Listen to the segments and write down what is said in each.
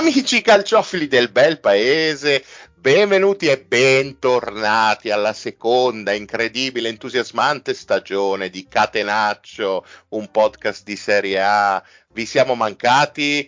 Amici calciofili del bel paese, benvenuti e bentornati alla seconda incredibile, entusiasmante stagione di Catenaccio, un podcast di Serie A. Vi siamo mancati?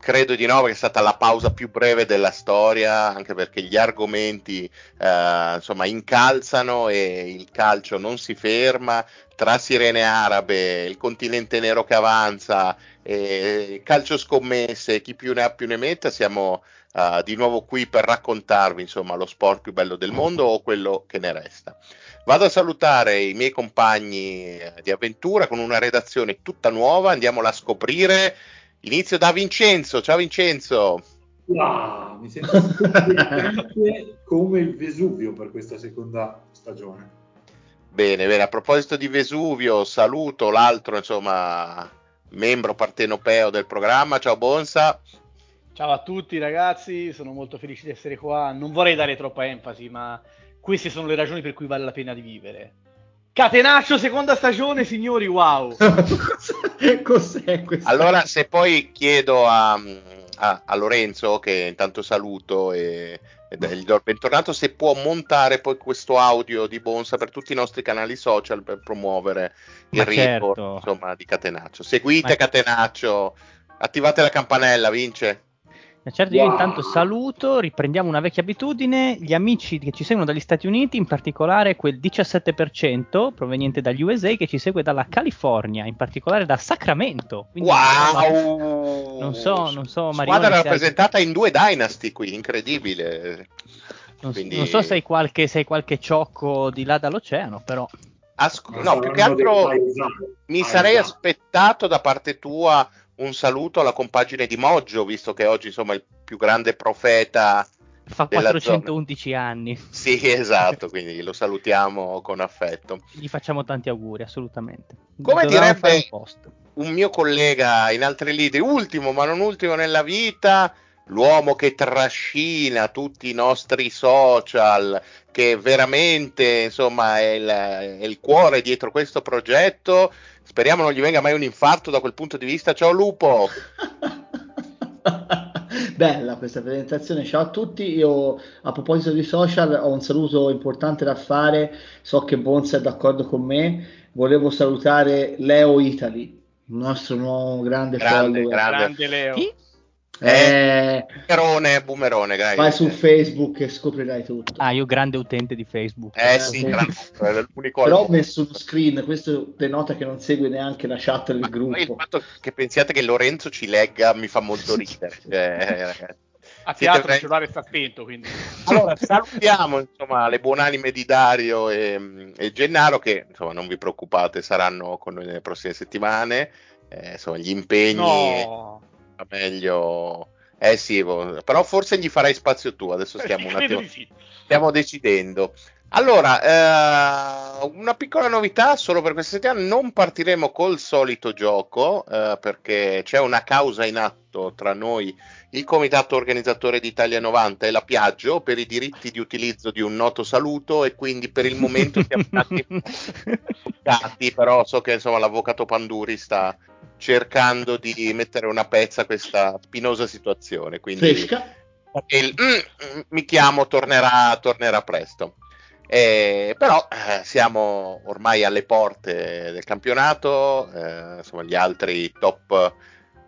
Credo di no, perché è stata la pausa più breve della storia, anche perché gli argomenti eh, insomma incalzano e il calcio non si ferma. Tra sirene arabe, il continente nero che avanza, eh, calcio scommesse, chi più ne ha più ne metta, siamo uh, di nuovo qui per raccontarvi insomma lo sport più bello del mondo o quello che ne resta. Vado a salutare i miei compagni eh, di avventura con una redazione tutta nuova, andiamola a scoprire. Inizio da Vincenzo, ciao Vincenzo. Wow, mi sento come il Vesuvio per questa seconda stagione. Bene, bene, a proposito di Vesuvio, saluto l'altro, insomma, membro partenopeo del programma. Ciao Bonsa. Ciao a tutti ragazzi, sono molto felice di essere qua. Non vorrei dare troppa enfasi, ma queste sono le ragioni per cui vale la pena di vivere. Catenaccio, seconda stagione, signori, wow! Cos'è questo? Allora, se poi chiedo a, a, a Lorenzo, che intanto saluto e, e gli do il bentornato, se può montare poi questo audio di Bonsa per tutti i nostri canali social per promuovere il report certo. insomma, di Catenaccio. Seguite Ma... Catenaccio, attivate la campanella, vince. Certo, wow. io intanto saluto, riprendiamo una vecchia abitudine, gli amici che ci seguono dagli Stati Uniti, in particolare quel 17% proveniente dagli USA che ci segue dalla California, in particolare da Sacramento. Quindi, wow! Non so, non so, Mario. Squadra rappresentata in due Dynasty qui, incredibile. Non, Quindi... non so se hai, qualche, se hai qualche ciocco di là dall'oceano, però... Asco- no, più che altro mi sarei aspettato da parte tua un saluto alla compagine di Moggio, visto che oggi insomma è il più grande profeta. Fa 411 zona. anni. Sì, esatto, quindi lo salutiamo con affetto. Gli facciamo tanti auguri, assolutamente. Come Dovevamo direbbe un, un mio collega in altri libri, ultimo ma non ultimo nella vita, l'uomo che trascina tutti i nostri social, che veramente insomma è il, è il, cuore dietro questo progetto. Speriamo non gli venga mai un infarto da quel punto di vista. Ciao Lupo! Bella questa presentazione, ciao a tutti. Io a proposito di social ho un saluto importante da fare. So che Bonza è d'accordo con me. Volevo salutare Leo Italy, il nostro nuovo grande, grande follower. Grande, grande Leo. Chi? Eh, boomerone, boomerone, dai. Vai su Facebook e scoprirai tutto. Ah, io grande utente di Facebook. Eh, eh sì, grande, però ho messo uno screen, questo denota che non segue neanche la chat del Ma gruppo. Il fatto che pensiate che Lorenzo ci legga mi fa molto ridere. eh, a teatro il cellulare sta spento quindi allora salutiamo insomma le buonanime di Dario e, e Gennaro che insomma non vi preoccupate saranno con noi nelle prossime settimane eh, insomma gli impegni no meglio. Eh sì, però forse gli farai spazio tu. Adesso eh, stiamo un attimo. Stiamo decidendo. Allora, eh, una piccola novità solo per questa settimana, non partiremo col solito gioco eh, perché c'è una causa in atto tra noi, il comitato organizzatore di Italia 90 e la Piaggio per i diritti di utilizzo di un noto saluto e quindi per il momento siamo stati però so che insomma l'avvocato Panduri sta cercando di mettere una pezza a questa spinosa situazione. Quindi il mm, mi chiamo tornerà, tornerà presto. Eh, però eh, siamo ormai alle porte del campionato, eh, insomma, gli altri top,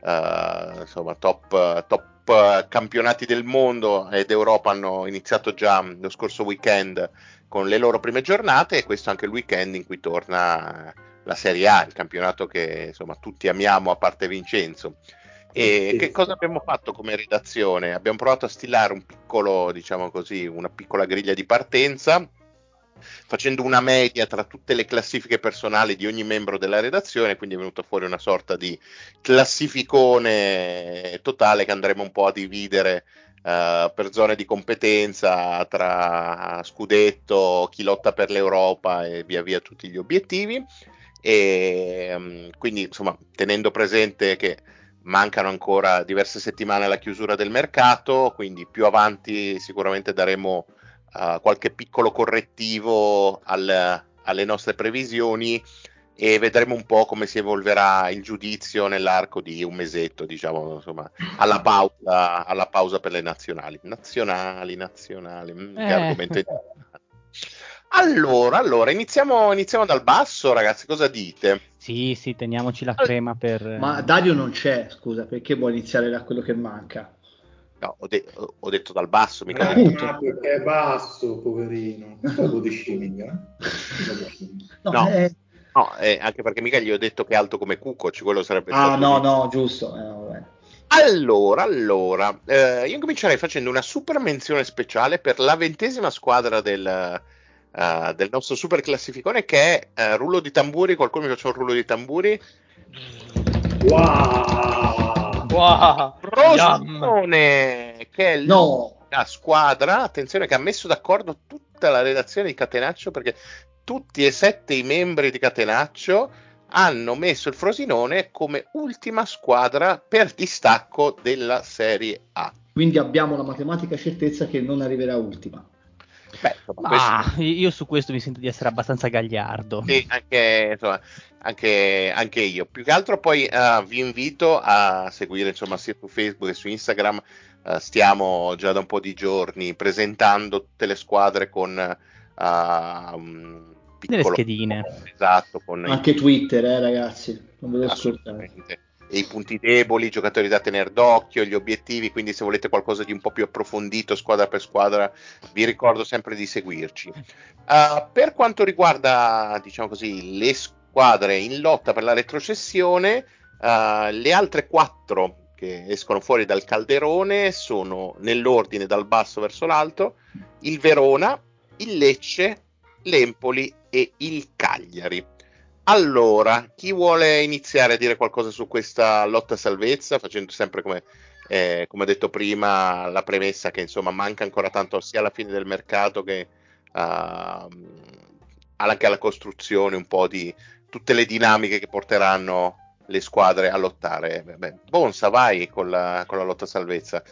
eh, insomma, top, top campionati del mondo ed Europa hanno iniziato già lo scorso weekend con le loro prime giornate e questo è anche il weekend in cui torna la Serie A, il campionato che insomma tutti amiamo a parte Vincenzo. E che cosa abbiamo fatto come redazione? Abbiamo provato a stilare un piccolo, diciamo così, una piccola griglia di partenza, facendo una media tra tutte le classifiche personali di ogni membro della redazione, quindi è venuta fuori una sorta di classificone totale che andremo un po' a dividere uh, per zone di competenza tra scudetto, chi lotta per l'Europa e via via tutti gli obiettivi. E um, quindi insomma tenendo presente che mancano ancora diverse settimane alla chiusura del mercato quindi più avanti sicuramente daremo uh, qualche piccolo correttivo al, alle nostre previsioni e vedremo un po' come si evolverà il giudizio nell'arco di un mesetto, diciamo, insomma, alla pausa, alla pausa per le nazionali. Nazionali, nazionali, mm, che Eh. argomento interessante. Allora, allora, iniziamo, iniziamo dal basso, ragazzi, cosa dite? Sì, sì, teniamoci la crema per... Ma Dario non c'è, scusa, perché vuoi iniziare da quello che manca? No, ho, de- ho detto dal basso, mica Ah, detto- Appunto. perché è basso, poverino. Po' di eh? No, No. eh, No, eh, anche perché mica gli ho detto che è alto come Kukoc, quello sarebbe ah, stato... no, no, giusto. eh, vabbè. Allora, allora, eh, io comincerei facendo una super menzione speciale per la ventesima squadra del, eh, del nostro super classificone che è eh, rullo di tamburi, qualcuno mi faccia un rullo di tamburi? Wow! Wow. Rosone, che è No, la squadra, attenzione, che ha messo d'accordo tutta la redazione di Catenaccio perché tutti e sette i membri di Catenaccio hanno messo il Frosinone come ultima squadra per distacco della Serie A. quindi abbiamo la matematica certezza che non arriverà ultima. Beh, insomma, Ma questo- io su questo mi sento di essere abbastanza gagliardo. sì, anche, insomma, anche, anche io. Più che altro poi eh, vi invito a seguire insomma sia su Facebook che su Instagram. eh, stiamo già da un po' di giorni presentando tutte le squadre con eh, un Delle schedine. esatto con i- Anche Twitter, eh, ragazzi, non ve lo scordate. assolutamente. E i punti deboli, i giocatori da tenere d'occhio, gli obiettivi, quindi se volete qualcosa di un po' più approfondito squadra per squadra, vi ricordo sempre di seguirci. Uh, per quanto riguarda, diciamo così, le squadre in lotta per la retrocessione, uh, le altre quattro che escono fuori dal calderone sono nell'ordine dal basso verso l'alto il Verona, il Lecce, l'Empoli e il Cagliari. Allora, chi vuole iniziare a dire qualcosa su questa lotta salvezza, facendo sempre come, eh, come detto prima, la premessa che insomma manca ancora tanto sia alla fine del mercato che uh, anche alla costruzione un po' di tutte le dinamiche che porteranno le squadre a lottare. Beh, Bonsa, vai con la, con la lotta salvezza.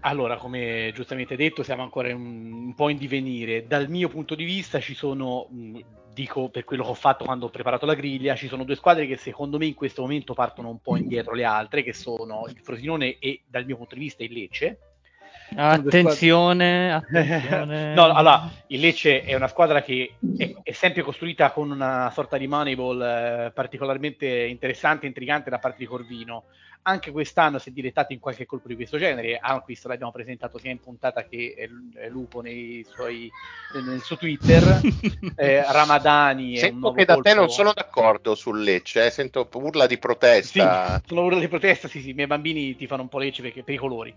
Allora, come giustamente detto, siamo ancora un, un po' in divenire. Dal mio punto di vista ci sono, mh, dico per quello che ho fatto quando ho preparato la griglia, ci sono due squadre che secondo me in questo momento partono un po' indietro le altre, che sono il Frosinone e dal mio punto di vista il Lecce. Attenzione, attenzione. no, allora, il Lecce è una squadra che è, è sempre costruita con una sorta di moneyball eh, particolarmente interessante e intrigante da parte di Corvino. Anche quest'anno si è direttato in qualche colpo di questo genere. Ah, questo l'abbiamo presentato sia in puntata che eh, Lupo nei suoi, nel suo Twitter. eh, Ramadani è un Sento nuovo che da colpo... te non sono d'accordo sul Lecce, eh, sento urla di protesta. Sì, sono urla di protesta, sì, sì, i miei bambini ti fanno un po' Lecce perché per i colori.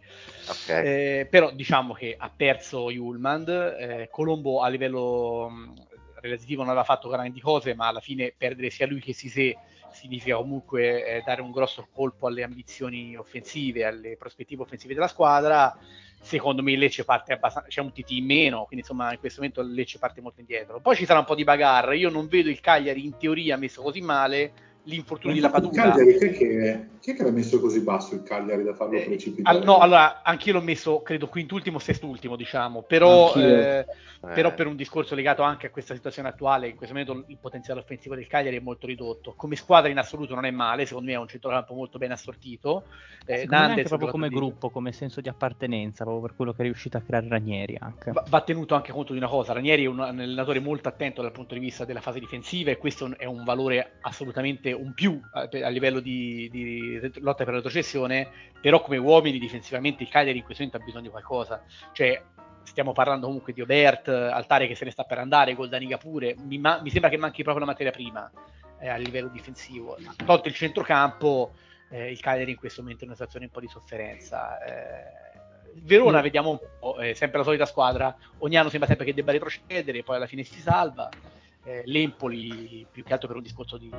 Okay. Eh, però diciamo che ha perso Yulmand, eh, Colombo a livello mh, relativo non aveva fatto grandi cose, ma alla fine perdere sia lui che Sise significa comunque eh, dare un grosso colpo alle ambizioni offensive, alle prospettive offensive della squadra. Secondo me Lecce parte abbastanza, c'è un TT in meno, quindi insomma in questo momento Lecce parte molto indietro. Poi ci sarà un po' di bagarre, io non vedo il Cagliari in teoria messo così male, l'infortunio di Lapadula. Cagliari, chi è, che, chi è che l'ha messo così basso il Cagliari da farlo Eh, precipitare? no, allora anch'io l'ho messo, credo, quintultimo o sestultimo, diciamo, però, eh, però Eh. per un discorso legato anche a questa situazione attuale, in questo momento il potenziale offensivo del Cagliari è molto ridotto. Come squadra in assoluto non è male, secondo me è un centrocampo molto ben assortito. Eh, Secondo me anche Nandez, proprio come di- gruppo, come senso di appartenenza, proprio per quello che è riuscito a creare Ranieri anche. Va, va tenuto anche conto di una cosa, Ranieri è un, un allenatore molto attento dal punto di vista della fase difensiva e questo è un valore assolutamente un più a, a livello di, di lotta per la retrocessione, però come uomini difensivamente il Cagliari in questo momento ha bisogno di qualcosa, cioè stiamo parlando comunque di Obert, Altare che se ne sta per andare, Goldaniga pure, mi, ma- mi sembra che manchi proprio la materia prima eh, a livello difensivo, tolto il centrocampo eh, il Cagliari in questo momento è in una situazione un po' di sofferenza. Eh, Verona, Mm. vediamo un po', è sempre la solita squadra, ogni anno sembra sempre che debba retrocedere, poi alla fine si salva. Eh, L'Empoli, più che altro per un discorso di,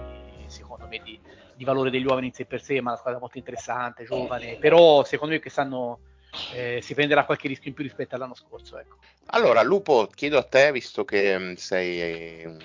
secondo me, di, di valore degli uomini in sé per sé, ma una squadra molto interessante, giovane, però secondo me quest'anno eh, si prenderà qualche rischio in più rispetto all'anno scorso. Ecco. Allora, Lupo, chiedo a te, visto che mh, sei eh,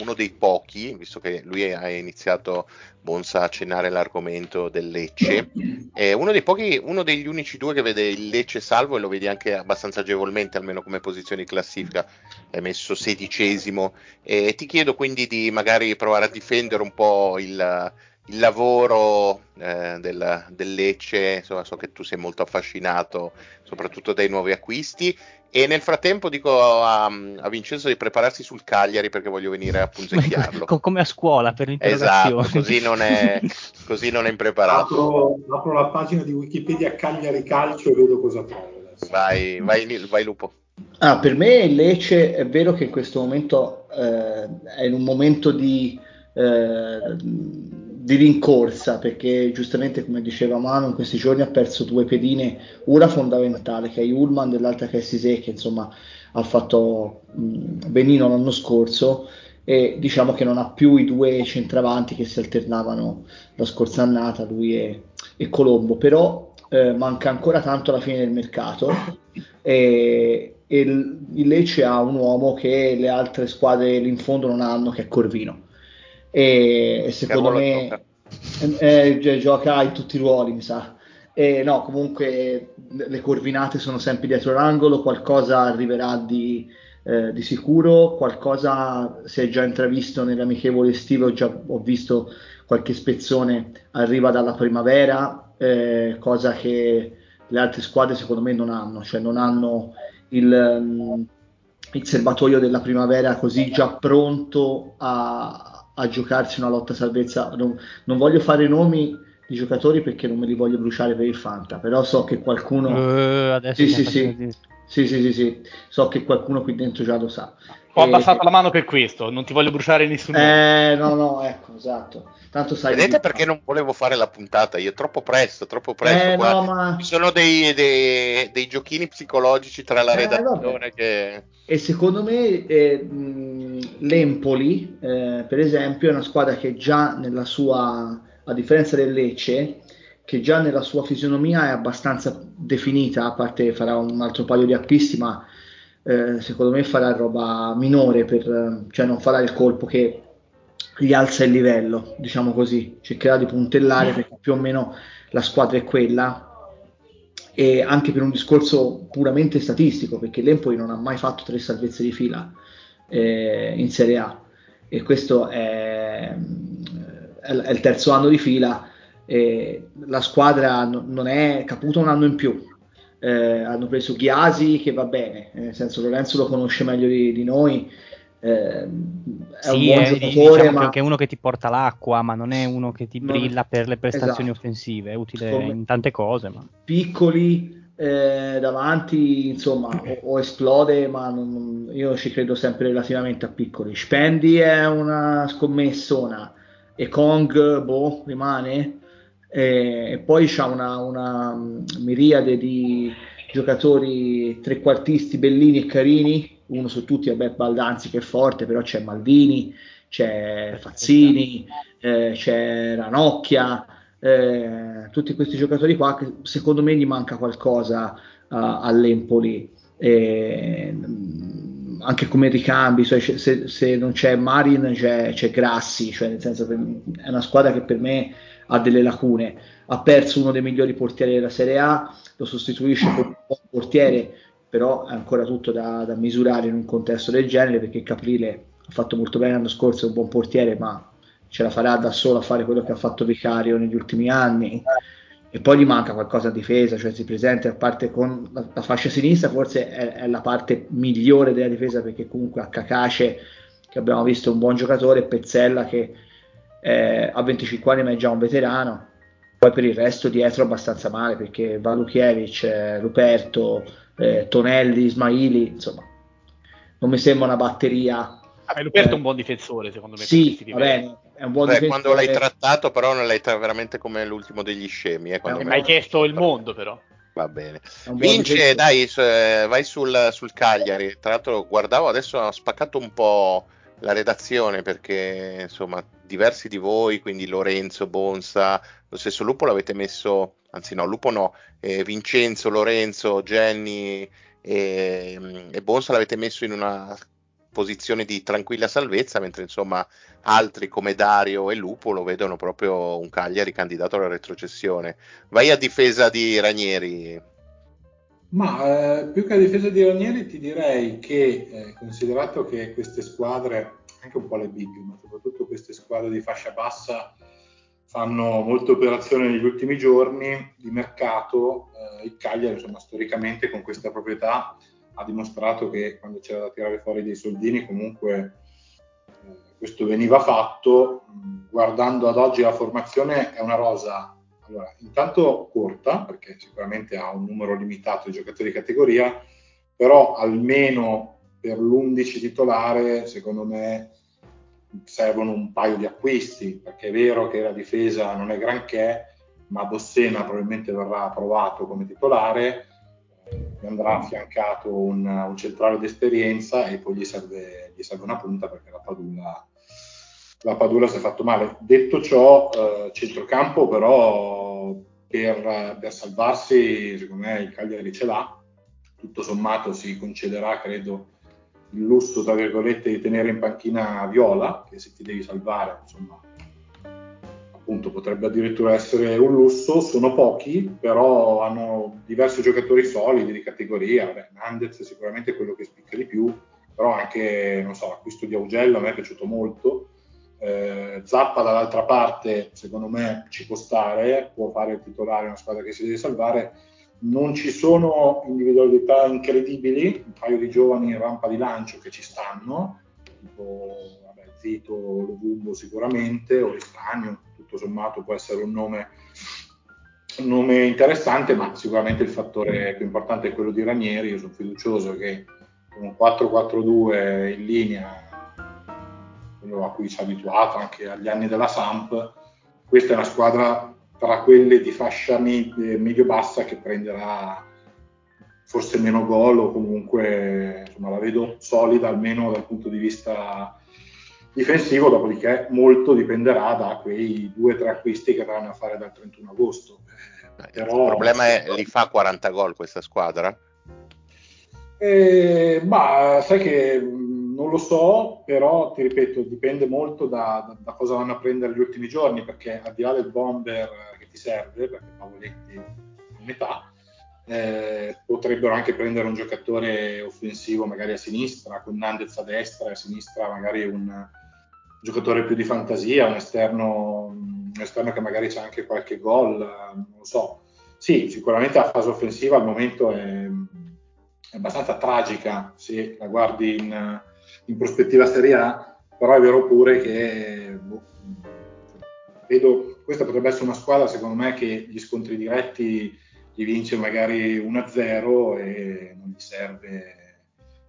uno dei pochi, visto che lui ha iniziato Bonsa a accennare l'argomento del Lecce, è uno dei pochi, uno degli unici due che vede il Lecce salvo e lo vedi anche abbastanza agevolmente, almeno come posizione di classifica, è messo sedicesimo. E ti chiedo quindi di magari provare a difendere un po' il, il lavoro eh, del, del, Lecce, insomma, so che tu sei molto affascinato soprattutto dai nuovi acquisti e nel frattempo dico a, a, Vincenzo di prepararsi sul Cagliari perché voglio venire a punzecchiarlo. Come a scuola per l'interrogazione. Esatto, così non è, così non è impreparato. Apro, apro, la pagina di Wikipedia Cagliari Calcio e vedo cosa trovo. Vai, vai, vai Lupo. Ah, per me il Lecce è vero che in questo momento eh, è in un momento di... Eh, di rincorsa perché giustamente come diceva Manu in questi giorni ha perso due pedine una fondamentale che è Ullman e l'altra che è Sisè che insomma ha fatto mh, benino l'anno scorso e diciamo che non ha più i due centravanti che si alternavano la scorsa annata lui e, e Colombo. Però eh, manca ancora tanto alla fine del mercato e, e il Lecce ha un uomo che le altre squadre lì in fondo non hanno che è Corvino e, e secondo me eh, eh, gioca in tutti i ruoli, mi sa. E no, comunque le corvinate sono sempre dietro l'angolo, qualcosa arriverà di, eh, di sicuro, qualcosa si è già intravisto nell'amichevole estivo, ho, già, ho visto qualche spezzone arriva dalla primavera, eh, cosa che le altre squadre secondo me non hanno, cioè non hanno il, um, il serbatoio della primavera così già pronto a, a giocarsi una lotta salvezza. Non, non, voglio fare nomi di giocatori perché non me li voglio bruciare per il Fanta, però so che qualcuno... Uh, adesso sì, sì, sì. Sì, sì, sì, sì, so che qualcuno qui dentro già lo sa. Ho abbassato la mano per questo, non ti voglio bruciare nessuno. Eh, no, no, ecco, esatto. Tanto sai Vedete perché non volevo fare la puntata? Io troppo presto, troppo presto. Eh, no, ma... Ci sono dei, dei, dei, giochini psicologici tra la eh, redazione che... E secondo me eh, l'Empoli, eh, per esempio, è una squadra che già nella sua, a differenza del Lecce, che già nella sua fisionomia è abbastanza definita, a parte farà un altro paio di acquisti, ma eh, secondo me farà roba minore, per, cioè non farà il colpo che gli alza il livello, diciamo così, cercherà di puntellare perché più o meno la squadra è quella e anche per un discorso puramente statistico, perché l'Empoli non ha mai fatto tre salvezze di fila eh, in Serie A e questo è, è, il terzo anno di fila la squadra no, non è caputa un anno in più. Eh, hanno preso Ghiasi che va bene, nel senso Lorenzo lo conosce meglio di, di noi. Eh, è sì, un buon è, giocatore, diciamo ma... che è uno che ti porta l'acqua, ma non è uno che ti brilla per le prestazioni esatto. offensive, è utile Come in tante cose. Ma... Piccoli eh, davanti, insomma, o, o esplode, ma non, io ci credo sempre relativamente a piccoli. Spendi è una scommessona e Kong, boh, rimane e, e poi c'ha una, una miriade di giocatori trequartisti bellini e carini, uno su tutti, vabbè, Baldanzi che è forte, però c'è Maldini, c'è Fazzini, eh, c'è Ranocchia, eh, tutti questi giocatori qua che secondo me gli manca qualcosa uh, all'Empoli. Eh, anche come ricambi, cioè se, se, non c'è Marin c'è, c'è Grassi, cioè nel senso che è una squadra che per me ha delle lacune. Ha perso uno dei migliori portieri della Serie A, lo sostituisce con un portiere, però è ancora tutto da, da, misurare in un contesto del genere perché Caprile ha fatto molto bene l'anno scorso, è un buon portiere, ma ce la farà da solo a fare quello che ha fatto Vicario negli ultimi anni. E poi gli manca qualcosa a difesa, cioè si presenta a parte con la, la fascia sinistra, forse è, è, la parte migliore della difesa perché comunque a Kakace, che abbiamo visto un buon giocatore, Pezzella che eh, a 25 anni ma è già un veterano, poi per il resto dietro abbastanza male perché Valukiewicz, eh, Ruperto, eh, Tonelli, Ismaili, insomma, non mi sembra una batteria. Vabbè, Luperto è un buon difensore secondo me. Sì, va bene, è un buon Beh, difensore. Quando l'hai trattato però non l'hai trattato veramente come l'ultimo degli scemi. Eh, non mi hai chiesto il mondo però. Va bene. Vince, dai, eh, vai sul, sul Cagliari. Tra l'altro guardavo adesso ha spaccato un po' la redazione perché insomma diversi di voi, quindi Lorenzo, Bonsa, lo stesso Lupo l'avete messo, anzi no, Lupo no, eh, Vincenzo, Lorenzo, Jenny e, e, Bonsa l'avete messo in una posizione di tranquilla salvezza, mentre insomma altri come Dario e Lupo lo vedono proprio un Cagliari candidato alla retrocessione. Vai a difesa di Ranieri. Ma eh, più che a difesa di Ranieri ti direi che, eh, considerato che queste squadre, anche un po' le big, ma soprattutto queste squadre di fascia bassa, fanno molte operazioni negli ultimi giorni di mercato, eh, il Cagliari insomma storicamente con questa proprietà ha dimostrato che quando c'era da tirare fuori dei soldini comunque eh, questo veniva fatto. Guardando ad oggi la formazione è una rosa allora, intanto corta, perché sicuramente ha un numero limitato di giocatori di categoria, però almeno per l'11 titolare, secondo me, servono un paio di acquisti, perché è vero che la difesa non è granché, ma Bossena probabilmente verrà provato come titolare, gli andrà affiancato un, un centrale d'esperienza e poi gli serve, gli serve una punta perché la Padula la Padula si è fatto male. Detto ciò, eh, centrocampo però per, per, salvarsi, secondo me il Cagliari ce l'ha, tutto sommato si concederà, credo, il lusso, tra virgolette, di tenere in panchina Viola, che se ti devi salvare, insomma, appunto potrebbe addirittura essere un lusso, sono pochi, però hanno diversi giocatori solidi di categoria, Beh, Nandez è sicuramente quello che spicca di più, però anche, non so, l'acquisto di Augello a me è piaciuto molto, eh, Zappa dall'altra parte, secondo me, ci può stare, può fare il titolare una squadra che si deve salvare. Non ci sono individualità incredibili, un paio di giovani in rampa di lancio che ci stanno, tipo vabbè, Zito, Lovumbo sicuramente, o Ristagno, tutto sommato può essere un nome, un nome interessante, ma sicuramente il fattore più importante è quello di Ranieri. Io sono fiducioso che con un 4-4-2 in linea quello a cui ci ha abituato anche agli anni della Samp, questa è una squadra tra quelle di fascia eh, medio-bassa che prenderà forse meno gol o comunque insomma, la vedo solida almeno dal punto di vista difensivo, dopodiché molto dipenderà da quei due o tre acquisti che andranno a fare dal 31 agosto. Eh, però, il problema è, li fa 40 gol questa squadra? Eh, ma sai che non lo so, però ti ripeto, dipende molto da, da, da, cosa vanno a prendere gli ultimi giorni, perché al di là del bomber ti serve, perché Pavoletti in metà, eh, potrebbero anche prendere un giocatore offensivo magari a sinistra, con Nandez a destra e a sinistra magari un giocatore più di fantasia, un esterno, un esterno che magari c'è anche qualche gol, non lo so. Sì, sicuramente la fase offensiva al momento è, è abbastanza tragica se la guardi in, in prospettiva Serie A, però è vero pure che boh, vedo, questa potrebbe essere una squadra secondo me che gli scontri diretti gli vince magari 1-0 e non gli serve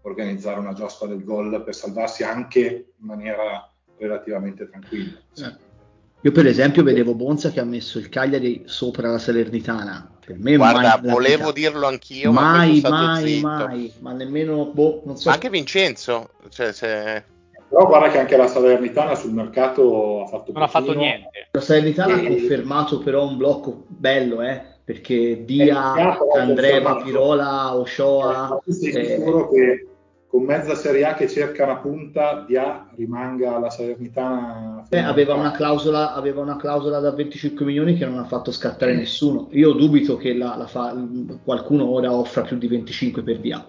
organizzare una giostra del gol per salvarsi anche in maniera relativamente tranquilla. Eh. Io per esempio vedevo Bonza che ha messo il Cagliari sopra la Salernitana. Per me Guarda, volevo dirlo anch'io, mai, ma mai, zitto. mai, ma nemmeno, boh, non so. Anche Vincenzo, cioè, se... Però guarda che anche la Salernitana sul mercato ha fatto Non ha fatto niente. La Salernitana e... ha confermato però un blocco bello, eh, perché Dia, Andrea, Pirola, Oshoa... Eh, sei eh, sicuro che con mezza Serie A che cerca una punta, Dia rimanga la Salernitana. Eh, aveva, una clausola, aveva una clausola da 25 milioni che non ha fatto scattare nessuno. Io dubito che la, la fa, qualcuno ora offra più di 25 per Dia.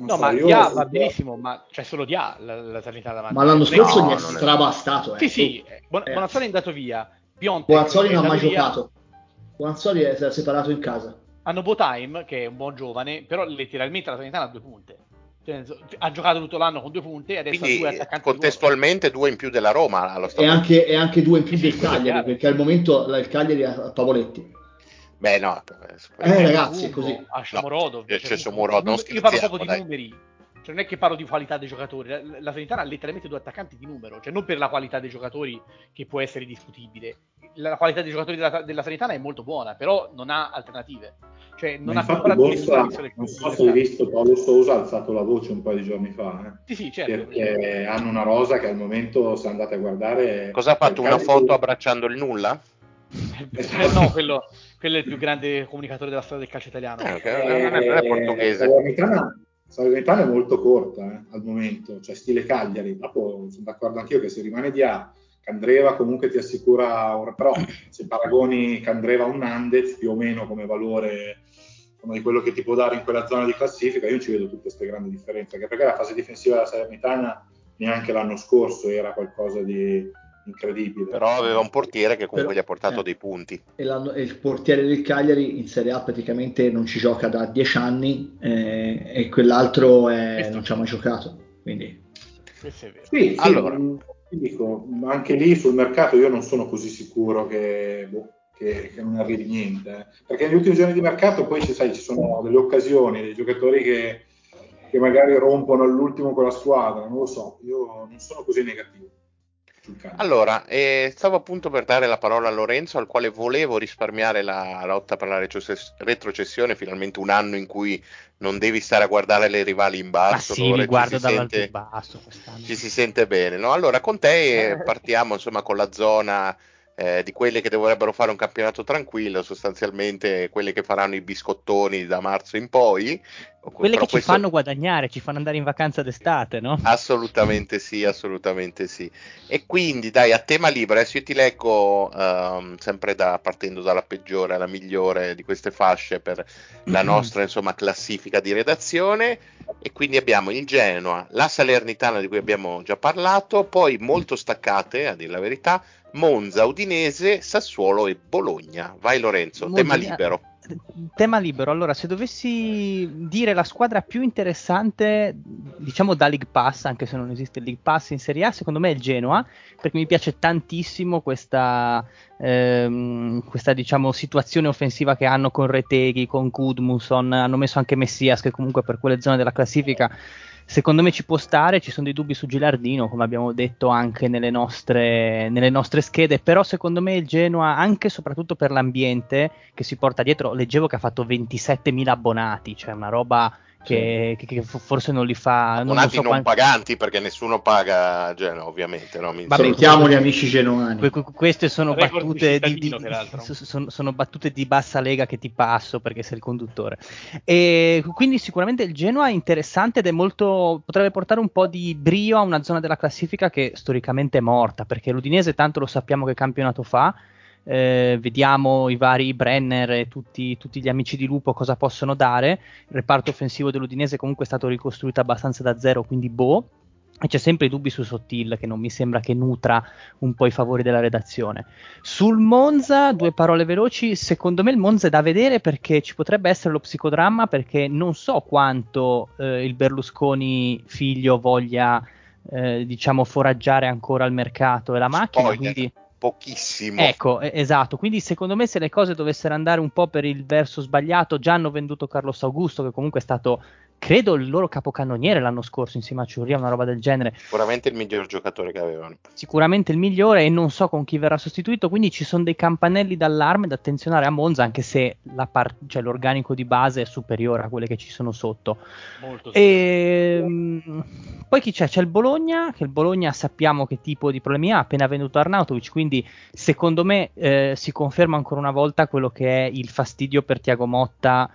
No, so, ma Dia va benissimo, ma c'è solo Dia la, la Salernitana davanti. Ma l'anno scorso no, gli è strabastato. Eh. Sì, sì, Buon, eh. Bonazzoli è andato via. Bonazzoli non ha mai via. giocato. Bonazzoli è separato in casa. Hanno Botime, che è un buon giovane, però letteralmente la Salernitana ha due punte. Cioè, ha giocato tutto l'anno con due punti e adesso Quindi, ha due attaccanti. Contestualmente due in più della Roma. Allo e, anche, e anche due in più del Cagliari, perché al momento il Cagliari ha Pavoletti. Beh, no, eh, ragazzi, è così. No, Murodov, cioè, cioè, Murodov, io parlo proprio di numeri. Cioè, non è che parlo di qualità dei giocatori, la, la Salernitana ha letteralmente due attaccanti di numero, cioè non per la qualità dei giocatori che può essere discutibile. La, la qualità dei giocatori della, della Salernitana è molto buona, però non ha alternative. Cioè, non ha ancora Borsa, Non so se hai visto Paolo Sousa ha alzato la voce un paio di giorni fa. Eh? Sì, sì, certo. Perché hanno una rosa che al momento, se andate a guardare. Cosa ha fatto? Una foto abbracciando il nulla? Eh, no, quello, quello, è il più grande comunicatore della storia del calcio italiano. Eh, okay. non, è, non è portoghese. La Salernitana è molto corta eh, al momento, cioè stile Cagliari. Dopo sono d'accordo anch'io che se rimane di A, Candreva comunque ti assicura, però se paragoni Candreva a un Nandez più o meno come valore come di quello che ti può dare in quella zona di classifica, io non ci vedo tutte queste grandi differenze, anche perché la fase difensiva della Salernitana neanche l'anno scorso era qualcosa di incredibile. Però aveva un portiere che comunque Però, gli ha portato eh, dei punti. E, e, il portiere del Cagliari in Serie A praticamente non ci gioca da dieci anni eh, e quell'altro è, non ci ha mai giocato. Quindi... Sì, sì, allora. dico, anche lì sul mercato io non sono così sicuro che... Boh, che, che non arrivi niente. Eh. Perché negli ultimi giorni di mercato poi ci, sai, ci sono delle occasioni, dei giocatori che, che magari rompono all'ultimo con la squadra, non lo so, io non sono così negativo. Allora, eh, stavo appunto per dare la parola a Lorenzo, al quale volevo risparmiare la lotta per la retrocessione, finalmente un anno in cui non devi stare a guardare le rivali in basso. Ma sì, mi guardo dall'alto in basso quest'anno. Ci si sente bene, no? Allora, con te partiamo insomma con la zona eh, di quelle che dovrebbero fare un campionato tranquillo, sostanzialmente quelle che faranno i biscottoni da marzo in poi. Quelle che ci questo... fanno guadagnare, ci fanno andare in vacanza d'estate, no? Assolutamente sì, assolutamente sì. E quindi dai, a tema libero, adesso io ti leggo um, sempre da, partendo dalla peggiore alla migliore di queste fasce per la nostra insomma, classifica di redazione. E quindi abbiamo il Genoa, la Salernitana di cui abbiamo già parlato, poi molto staccate, a dire la verità, Monza, Udinese, Sassuolo e Bologna. Vai Lorenzo, Monza, tema libero. Tema libero, allora se dovessi dire la squadra più interessante, diciamo da League Pass, anche se non esiste il League Pass in Serie A, secondo me è il Genoa, perché mi piace tantissimo questa, ehm, questa diciamo, situazione offensiva che hanno con Reteghi, con Kudmuson, hanno messo anche Messias che comunque per quelle zone della classifica secondo me ci può stare, ci sono dei dubbi su Gilardino, come abbiamo detto anche nelle nostre, nelle nostre schede, però secondo me il Genoa, anche e soprattutto per l'ambiente che si porta dietro, leggevo che ha fatto 27.000 abbonati, cioè una roba che, che, che, forse non li fa. Abbonati non, so non quanti... paganti perché nessuno paga Genoa, ovviamente. No? Mi... Salutiamo gli amici genuani. queste sono battute di, di, sono, sono battute di, bassa lega che ti passo perché sei il conduttore. E quindi sicuramente il Genoa è interessante ed è molto. potrebbe portare un po' di brio a una zona della classifica che storicamente è morta perché l'Udinese tanto lo sappiamo che campionato fa eh, vediamo i vari Brenner e tutti, tutti, gli amici di Lupo cosa possono dare. Il reparto offensivo dell'Udinese comunque è stato ricostruito abbastanza da zero, quindi boh. E c'è sempre i dubbi su Sottil, che non mi sembra che nutra un po' i favori della redazione. Sul Monza, due parole veloci. Secondo me il Monza è da vedere perché ci potrebbe essere lo psicodramma, perché non so quanto eh, il Berlusconi figlio voglia, eh, diciamo, foraggiare ancora al mercato e la macchina. Spoiler. Quindi pochissimo. Ecco, esatto, quindi secondo me se le cose dovessero andare un po' per il verso sbagliato, già hanno venduto Carlos Augusto che comunque è stato credo il loro capocannoniere l'anno scorso insieme a Ciurria, una roba del genere. Sicuramente il miglior giocatore che avevano. Sicuramente il migliore e non so con chi verrà sostituito, quindi ci sono dei campanelli d'allarme da attenzionare a Monza, anche se par- cioè, l'organico di base è superiore a quelle che ci sono sotto. Molto e, ehm, poi chi c'è? C'è il Bologna, che il Bologna sappiamo che tipo di problemi ha, appena venuto Arnautovic, quindi secondo me eh, si conferma ancora una volta quello che è il fastidio per Tiago Motta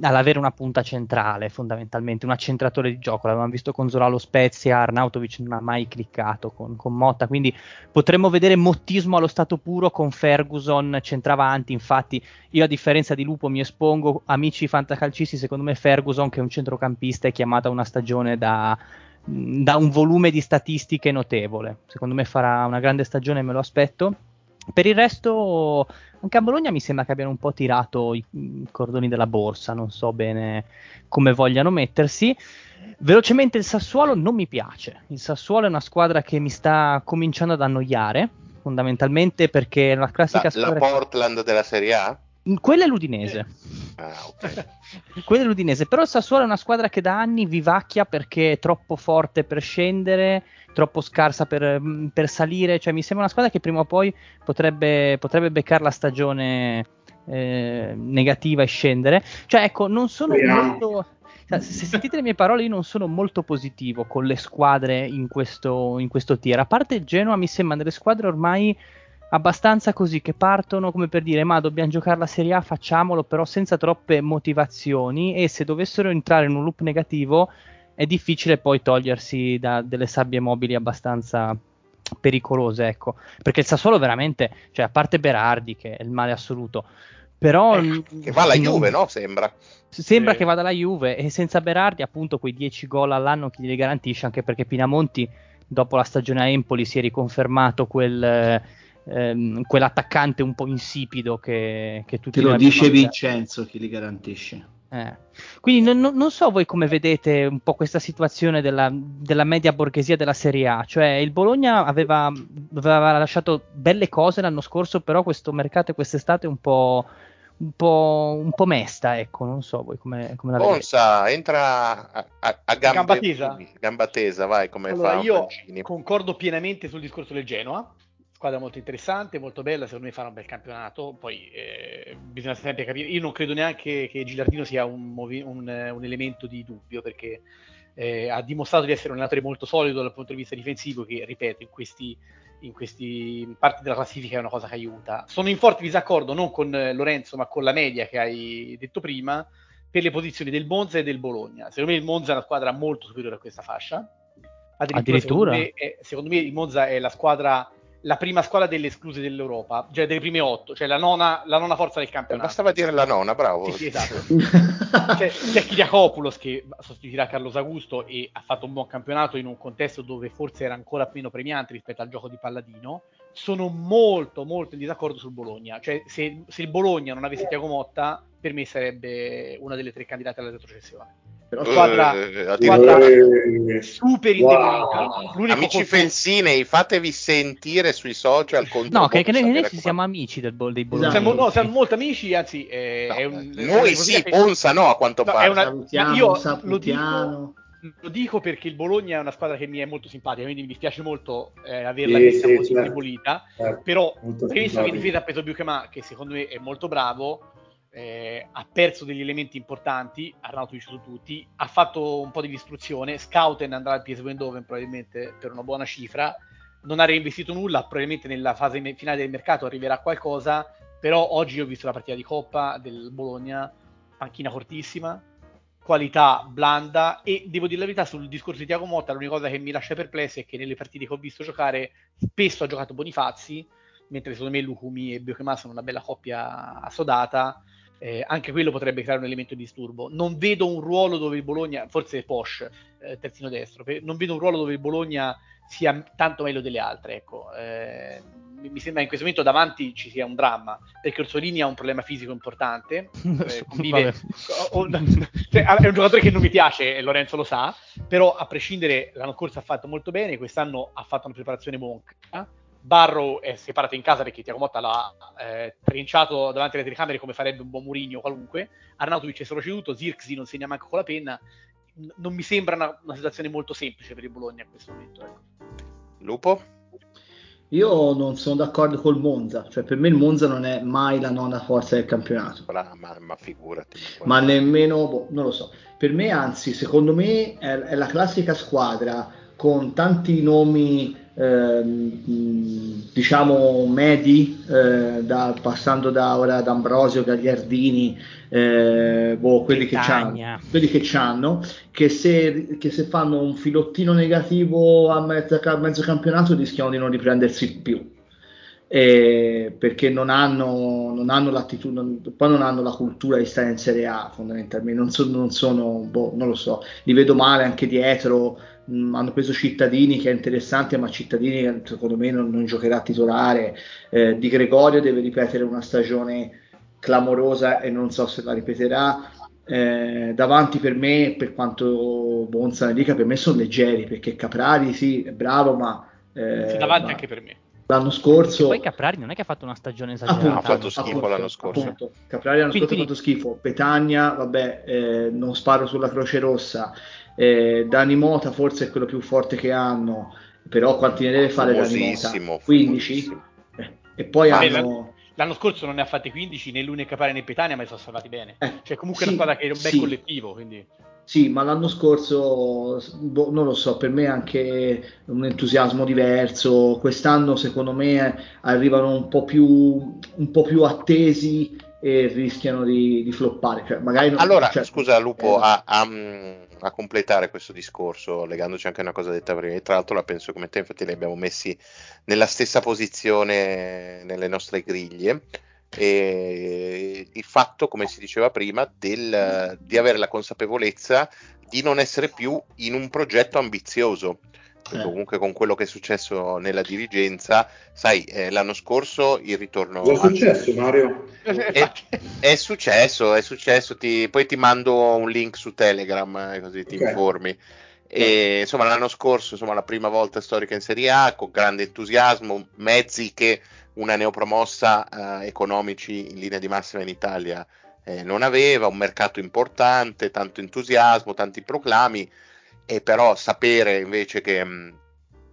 all'avere una punta centrale fondamentalmente, un accentratore di gioco, l'avevamo visto con Zoralo Spezia, Arnautovic non ha mai cliccato con, con, Motta, quindi potremmo vedere mottismo allo stato puro con Ferguson centravanti, infatti io a differenza di Lupo mi espongo, amici fantacalcisti, secondo me Ferguson che è un centrocampista è chiamato a una stagione da, da un volume di statistiche notevole, secondo me farà una grande stagione, me lo aspetto. Per il resto anche a Bologna mi sembra che abbiano un po' tirato i, i cordoni della borsa, non so bene come vogliano mettersi. Velocemente il Sassuolo non mi piace. Il Sassuolo è una squadra che mi sta cominciando ad annoiare, fondamentalmente perché è una classica la, squadra. La Portland della Serie A? Quella è l'Udinese. Ah, ok. Quella è l'Udinese. Però il Sassuolo è una squadra che da anni vivacchia perché è troppo forte per scendere, troppo scarsa per, mm, per salire. Cioè, mi sembra una squadra che prima o poi potrebbe, potrebbe beccare la stagione eh, negativa e scendere. Cioè, ecco, non sono yeah. molto. Se sentite le mie parole, io non sono molto positivo con le squadre in questo, in questo tier. A parte il Genoa, mi sembra delle squadre ormai abbastanza così che partono come per dire ma dobbiamo giocare la Serie A, facciamolo, però senza troppe motivazioni e se dovessero entrare in un loop negativo è difficile poi togliersi da delle sabbie mobili abbastanza pericolose, ecco, perché il Sassuolo veramente, cioè a parte Berardi che è il male assoluto, però eh, che va alla Juve, no? Sembra. Sembra eh. che vada alla Juve e senza Berardi appunto quei 10 gol all'anno chi glieli garantisce, anche perché Pinamonti dopo la stagione a Empoli si è riconfermato quel ehm, quell'attaccante un po' insipido che, che tutti Te lo dice Vincenzo chi li garantisce. Eh. Quindi non, non, so voi come vedete un po' questa situazione della, della, media borghesia della Serie A, cioè il Bologna aveva, aveva, lasciato belle cose l'anno scorso, però questo mercato quest'estate è un po', un po', un po mesta, ecco, non so voi come, come la vedete. Bonsa, entra a, a, a gambe, gamba, tesa. gamba tesa, vai come allora, fa Io concordo pienamente sul discorso del Genoa, squadra molto interessante, molto bella, secondo me farà un bel campionato, poi eh, bisogna sempre capire, io non credo neanche che Gilardino sia un, movi- un, un elemento di dubbio perché eh, ha dimostrato di essere un allenatore molto solido dal punto di vista difensivo che, ripeto, in questi, in questi parti della classifica è una cosa che aiuta. Sono in forte disaccordo non con Lorenzo ma con la media che hai detto prima per le posizioni del Monza e del Bologna. Secondo me il Monza è una squadra molto superiore a questa fascia. Addirittura, Addirittura? Secondo, me è, secondo me il Monza è la squadra la prima squadra delle escluse dell'Europa, cioè delle prime otto, cioè la nona, la nona forza del campionato. Bastava dire la nona, bravo. Sì, sì esatto. c'è, c'è Kiriakopoulos che sostituirà Carlos Augusto e ha fatto un buon campionato in un contesto dove forse era ancora meno premiante rispetto al gioco di Palladino. Sono molto, molto in disaccordo sul Bologna. Cioè, se, se il Bologna non avesse Tiago Motta, per me sarebbe una delle tre candidate alla retrocessione. Però squadra, eh, squadra eh, super indebolita. Wow. Amici colpo... Felsinei, fatevi sentire sui social. No, che, che noi, noi siamo amici del, dei Bologna. Siamo, no, siamo molto amici, anzi, eh, no, un, noi sì, che... Ponza no, a quanto no, pare. Una... io lo dico, lo dico, perché il Bologna è una squadra che mi è molto simpatica, quindi mi dispiace molto eh, averla sì, vista sì, così certo. indebolita. Certo. Però, premesso che difesa ha preso Buchema, che secondo me è molto bravo eh, ha perso degli elementi importanti, Arnautovic su tutti, ha fatto un po' di distruzione, Scouten andrà al PSV Eindhoven probabilmente per una buona cifra, non ha reinvestito nulla, probabilmente nella fase finale del mercato arriverà qualcosa, però oggi ho visto la partita di Coppa del Bologna, panchina fortissima, qualità blanda e devo dire la verità sul discorso di Tiago Motta l'unica cosa che mi lascia perplesso è che nelle partite che ho visto giocare spesso ha giocato Bonifazzi mentre secondo me Lucumi e Biochema sono una bella coppia assodata eh, anche quello potrebbe creare un elemento di disturbo. Non vedo un ruolo dove il Bologna, forse Posh, eh, terzino destro, non vedo un ruolo dove il Bologna sia tanto meglio delle altre. Ecco. Eh, mi sembra in questo momento davanti ci sia un dramma perché Orsolini ha un problema fisico importante. Eh, convive, o, cioè, è un giocatore che non mi piace, e Lorenzo lo sa, però a prescindere l'anno scorso ha fatto molto bene, quest'anno ha fatto una preparazione monca Barrow è separato in casa perché Tiago Motta l'ha eh, trinciato davanti alle telecamere come farebbe un buon Murigno qualunque. Arnautovic è solo ceduto, Zirkzi non segna manco con la penna. non mi sembra una, una, situazione molto semplice per il Bologna in questo momento. Ecco. Lupo? Io non sono d'accordo col Monza, cioè per me il Monza non è mai la nona forza del campionato. Ma, ma, ma figurati. Ma nemmeno, boh, non lo so. Per me, anzi, secondo me è, è la classica squadra con tanti nomi Ehm, diciamo medi, eh, da, passando da ora ad Ambrosio, Gagliardini, eh, boh, quelli, che quelli, che c'hanno, che se, che se fanno un filottino negativo a mezzo, a mezzo campionato rischiano di non riprendersi più. Eh, perché non hanno, non hanno l'attitudine, poi non hanno la cultura di stare in Serie A fondamentalmente, non, so, non sono, boh, non lo so, li vedo male anche dietro, mh, mm, hanno preso Cittadini che è interessante, ma Cittadini secondo me non, non giocherà a titolare. Eh, di Gregorio deve ripetere una stagione clamorosa e non so se la ripeterà. Eh, davanti per me, per quanto Bonza ne dica, per me sono leggeri perché Caprari sì, è bravo, ma. Eh, davanti ma... anche per me l'anno scorso. E poi Caprari non è che ha fatto una stagione esagerata. ha fatto schifo appunto, l'anno scorso. Appunto. Caprari l'anno quindi, scorso ha fatto schifo. Petagna, vabbè, eh, non sparo sulla Croce Rossa. Eh, Dani Mota forse è quello più forte che hanno, però quanti ne deve fare Dani Mota? 15? Eh, e poi Ma hanno... L'anno scorso non ne ha fatti 15 né lui né Capare né Petania, ma li sono salvati bene. Eh, cioè, comunque sì, è una squadra che è un bel sì. collettivo. Quindi... Sì, ma l'anno scorso, boh, non lo so, per me anche un entusiasmo diverso. Quest'anno, secondo me, arrivano un po' più, un po più attesi e rischiano di, di floppare. Cioè, magari non, allora, cioè, scusa Lupo, eh, a, a, a, completare questo discorso, legandoci anche a una cosa detta prima, tra l'altro la penso come te, infatti li abbiamo messi nella stessa posizione nelle nostre griglie e il fatto, come si diceva prima, del, di avere la consapevolezza di non essere più in un progetto ambizioso. Eh. Comunque con quello che è successo nella dirigenza, sai, eh, l'anno scorso il ritorno... Cosa è successo Mario? È, è successo, è successo, ti, poi ti mando un link su Telegram eh, così ti okay. informi. E, insomma, l'anno scorso, insomma, la prima volta storica in Serie A, con grande entusiasmo, mezzi che una neopromossa eh, economici in linea di massima in Italia eh, non aveva, un mercato importante, tanto entusiasmo, tanti proclami, e però sapere invece che mh,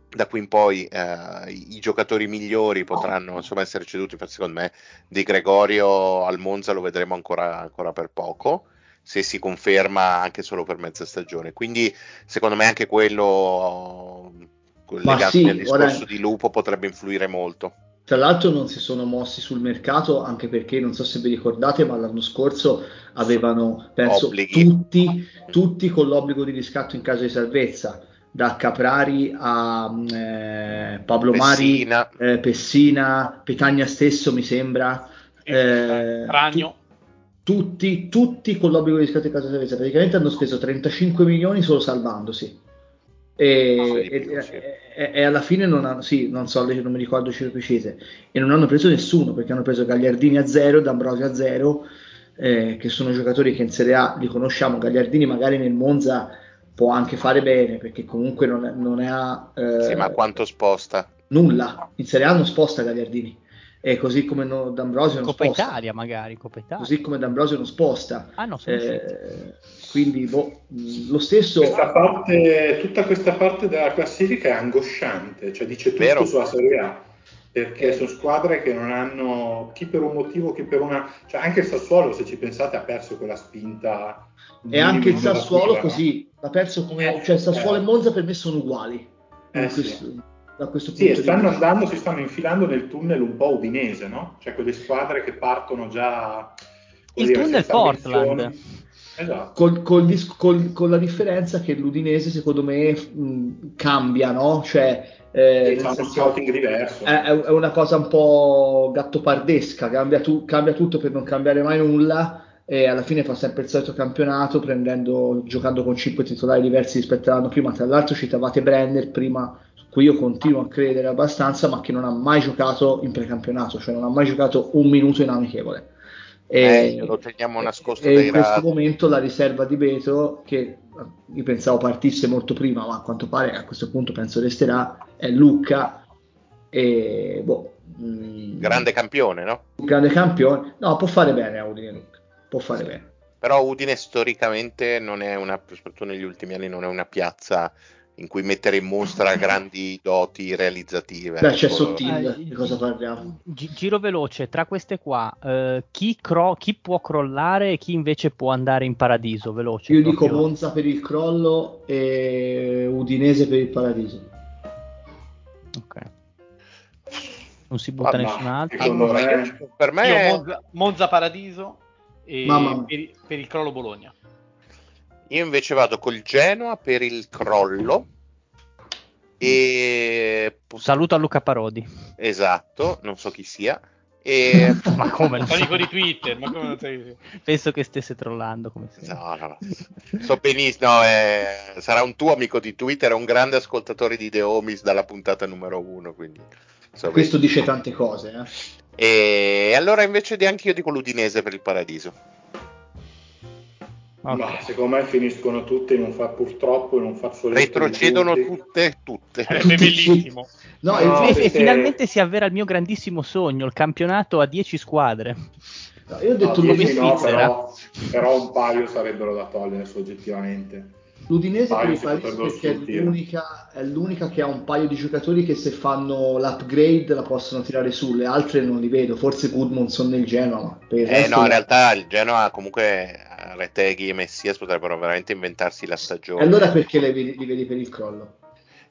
da qui in poi eh, i, i, giocatori migliori potranno insomma, essere ceduti, secondo me Di Gregorio al Monza lo vedremo ancora, ancora per poco se si conferma anche solo per mezza stagione. Quindi, secondo me, anche quello legato sì, al discorso ora... di Lupo potrebbe influire molto. Tra l'altro non si sono mossi sul mercato anche perché non so se vi ricordate, ma l'anno scorso avevano, penso, tutti, tutti, con l'obbligo di riscatto in caso di salvezza, da Caprari a eh, Pablo Pessina. Mari, eh, Pessina, Petagna stesso mi sembra. Eh, Ragno. Tu, tutti, tutti con l'obbligo di riscatto in caso di salvezza. Praticamente hanno speso 35 milioni solo salvandosi. E, no, e, più, sì. e, e, alla fine non hanno, sì, non so, non mi ricordo cifre precise, e non hanno preso nessuno perché hanno preso Gagliardini a zero, D'Ambrosio a zero, eh, che sono giocatori che in Serie A li conosciamo. Gagliardini magari nel Monza può anche fare bene perché comunque non, non è a. Eh, sì, ma quanto sposta? Nulla, in Serie A non sposta Gagliardini e così come no, D'Ambrosio non Coppa sposta. Italia magari, Coppa Italia. Così come D'Ambrosio non sposta. Ah, no, eh, quindi boh, lo stesso... Questa parte, tutta questa parte della classifica è angosciante, cioè dice tutto Vero. sulla Serie A perché sono squadre che non hanno chi per un motivo, chi per una. cioè anche il Sassuolo, se ci pensate, ha perso quella spinta. E anche il Sassuolo così, ha perso come. Eh, cioè Sassuolo eh. e Monza per me sono uguali. Eh, sì da questo punto sì, stanno andando, si stanno infilando nel tunnel un po' udinese, no? Cioè quelle squadre che partono già... Il dire, tunnel Portland. Esatto. Col, col, col, con la differenza che l'Udinese secondo me mh, cambia, no? Cioè, eh, un scouting diverso. È, è, una cosa un po' gattopardesca, cambia, tu, cambia tutto per non cambiare mai nulla e alla fine fa sempre il solito campionato prendendo, giocando con 5 titolari diversi rispetto all'anno prima. Tra l'altro citavate Brenner prima cui io continuo a credere abbastanza, ma che non ha mai giocato in precampionato, cioè non ha mai giocato un minuto in amichevole. E, eh, lo teniamo nascosto e in questo momento la riserva di Beto, che io pensavo partisse molto prima, ma a quanto pare a questo punto penso resterà, è Lucca. E, boh, mm, grande campione, no? Grande campione, no, può fare bene a Udine Lucca, può fare sì. bene. Però Udine storicamente non è una, soprattutto negli ultimi anni, non è una piazza in cui mettere in mostra grandi doti realizzative. Beh, c'è sottile, eh, di cosa parliamo? giro veloce, tra queste qua, eh, chi, cro- chi, può crollare e chi invece può andare in paradiso? Veloce. Io proprio. dico Monza per il crollo e Udinese per il paradiso. Ok. Non si butta ah, nessun altro. Per me Monza, Monza, Paradiso e per, per il crollo Bologna. Io invece vado col Genoa per il crollo. E... Saluto a Luca Parodi. Esatto, non so chi sia. E... ma come? Amico di Twitter, ma come non sei... Penso che stesse trollando. Come no, no, no. So benissimo, no, eh, sarà un tuo amico di Twitter, è un grande ascoltatore di The Homies dalla puntata numero uno. Quindi, so Questo benissimo. dice tante cose. Eh? E allora invece di anche io dico l'Udinese per il Paradiso. Okay. Ma secondo me finiscono tutte in un fa purtroppo in un fazzoletto. Retrocedono tutte, tutte. È bellissimo. No, no e, perché... finalmente si avvera il mio grandissimo sogno, il campionato a 10 squadre. No, io ho detto no, come. No, però, però un paio sarebbero da togliere soggettivamente. L'Udinese per perché è l'unica, è l'unica, che ha un paio di giocatori che se fanno l'upgrade la possono tirare su, le altre non li vedo, forse Goodmanson nel Genoa. eh no, in realtà il Genoa comunque Reteghi e Messias potrebbero veramente inventarsi la stagione. E allora perché li vedi, li vedi per il crollo?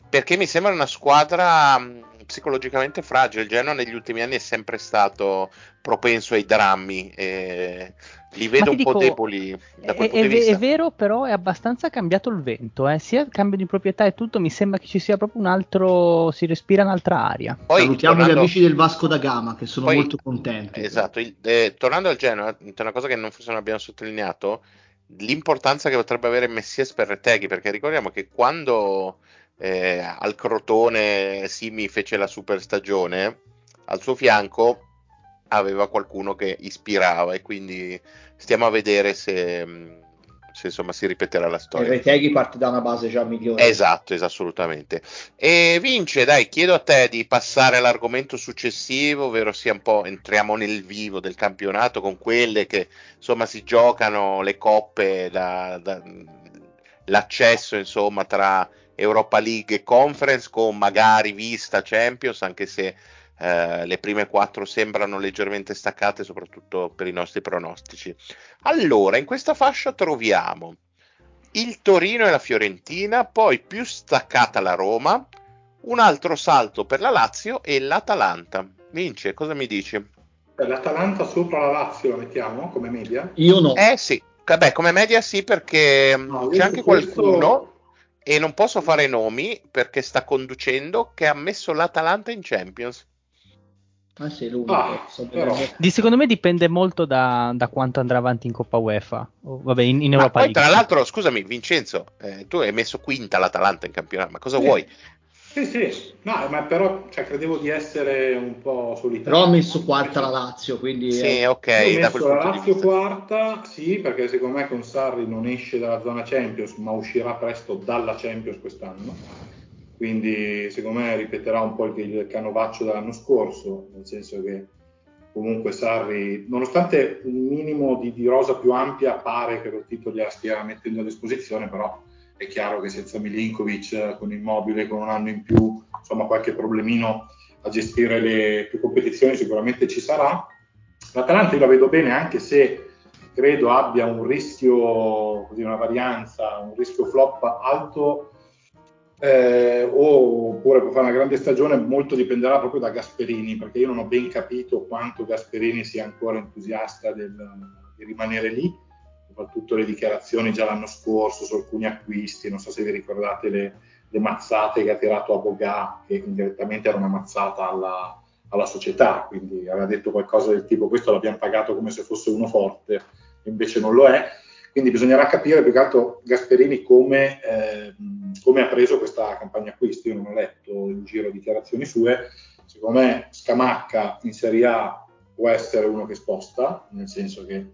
Perché mi sembra una squadra psicologicamente fragile. Il Genoa negli ultimi anni è sempre stato propenso ai drammi. E li vedo un dico, po' deboli da quel è, punto di vista. È vero, però è abbastanza cambiato il vento, eh. sia il cambio di proprietà e tutto, mi sembra che ci sia proprio un altro, si respira un'altra aria. Poi, Salutiamo tornando, gli amici del Vasco da Gama che sono poi, molto contenti. Esatto, il, eh, tornando al Genoa, una cosa che non, forse non abbiamo sottolineato, l'importanza che potrebbe avere Messias per Reteghi, perché ricordiamo che quando eh, al Crotone Simi fece la super stagione, al suo fianco aveva qualcuno che ispirava e quindi stiamo a vedere se, se insomma si ripeterà la storia. E Reteghi parte da una base già migliore. Esatto, esatto, assolutamente. E Vince, dai, chiedo a te di passare all'argomento successivo, ovvero sia un po' entriamo nel vivo del campionato con quelle che insomma si giocano le coppe, da, da, l'accesso insomma tra Europa League e Conference con magari vista Champions, anche se eh, le prime quattro sembrano leggermente staccate, soprattutto per i nostri pronostici. Allora, in questa fascia troviamo il Torino e la Fiorentina, poi più staccata la Roma, un altro salto per la Lazio e l'Atalanta. Vince, cosa mi dici? L'Atalanta sopra la Lazio la mettiamo come media? Io no. Eh sì, Beh, come media sì, perché no, c'è anche qualcuno, questo... e non posso fare nomi perché sta conducendo, che ha messo l'Atalanta in Champions. Ah, sei l'unico. Ah, Di, secondo me dipende molto da, da, quanto andrà avanti in Coppa UEFA. O, vabbè, in, in Europa poi, League. Tra l'altro, scusami, Vincenzo, eh, tu hai messo quinta l'Atalanta in campionato, ma cosa sì. vuoi? Sì, sì, no, ma però cioè, credevo di essere un po' solitario. Però ho messo quarta la Lazio, quindi... Sì, eh. ok. Ho messo la Lazio quarta, sì, perché secondo me con Sarri non esce dalla zona Champions, ma uscirà presto dalla Champions quest'anno quindi secondo me ripeterà un po' il, canovaccio dell'anno scorso, nel senso che comunque Sarri, nonostante un minimo di, di rosa più ampia, pare che lo gliela stia mettendo a disposizione, però è chiaro che senza Milinkovic, con Immobile, con un anno in più, insomma qualche problemino a gestire le più competizioni sicuramente ci sarà. L'Atalanta io la vedo bene anche se credo abbia un rischio, così una varianza, un rischio flop alto eh, oppure può fare una grande stagione, molto dipenderà proprio da Gasperini, perché io non ho ben capito quanto Gasperini sia ancora entusiasta del, di rimanere lì, soprattutto le dichiarazioni già l'anno scorso su alcuni acquisti, non so se vi ricordate le, le mazzate che ha tirato a Bogà, che indirettamente era una mazzata alla, alla società, quindi aveva detto qualcosa del tipo questo l'abbiamo pagato come se fosse uno forte, invece non lo è. Quindi bisognerà capire più che altro Gasperini come, eh, come, ha preso questa campagna acquisti. Io non ho letto in giro dichiarazioni sue. Secondo me Scamacca in Serie A può essere uno che sposta, nel senso che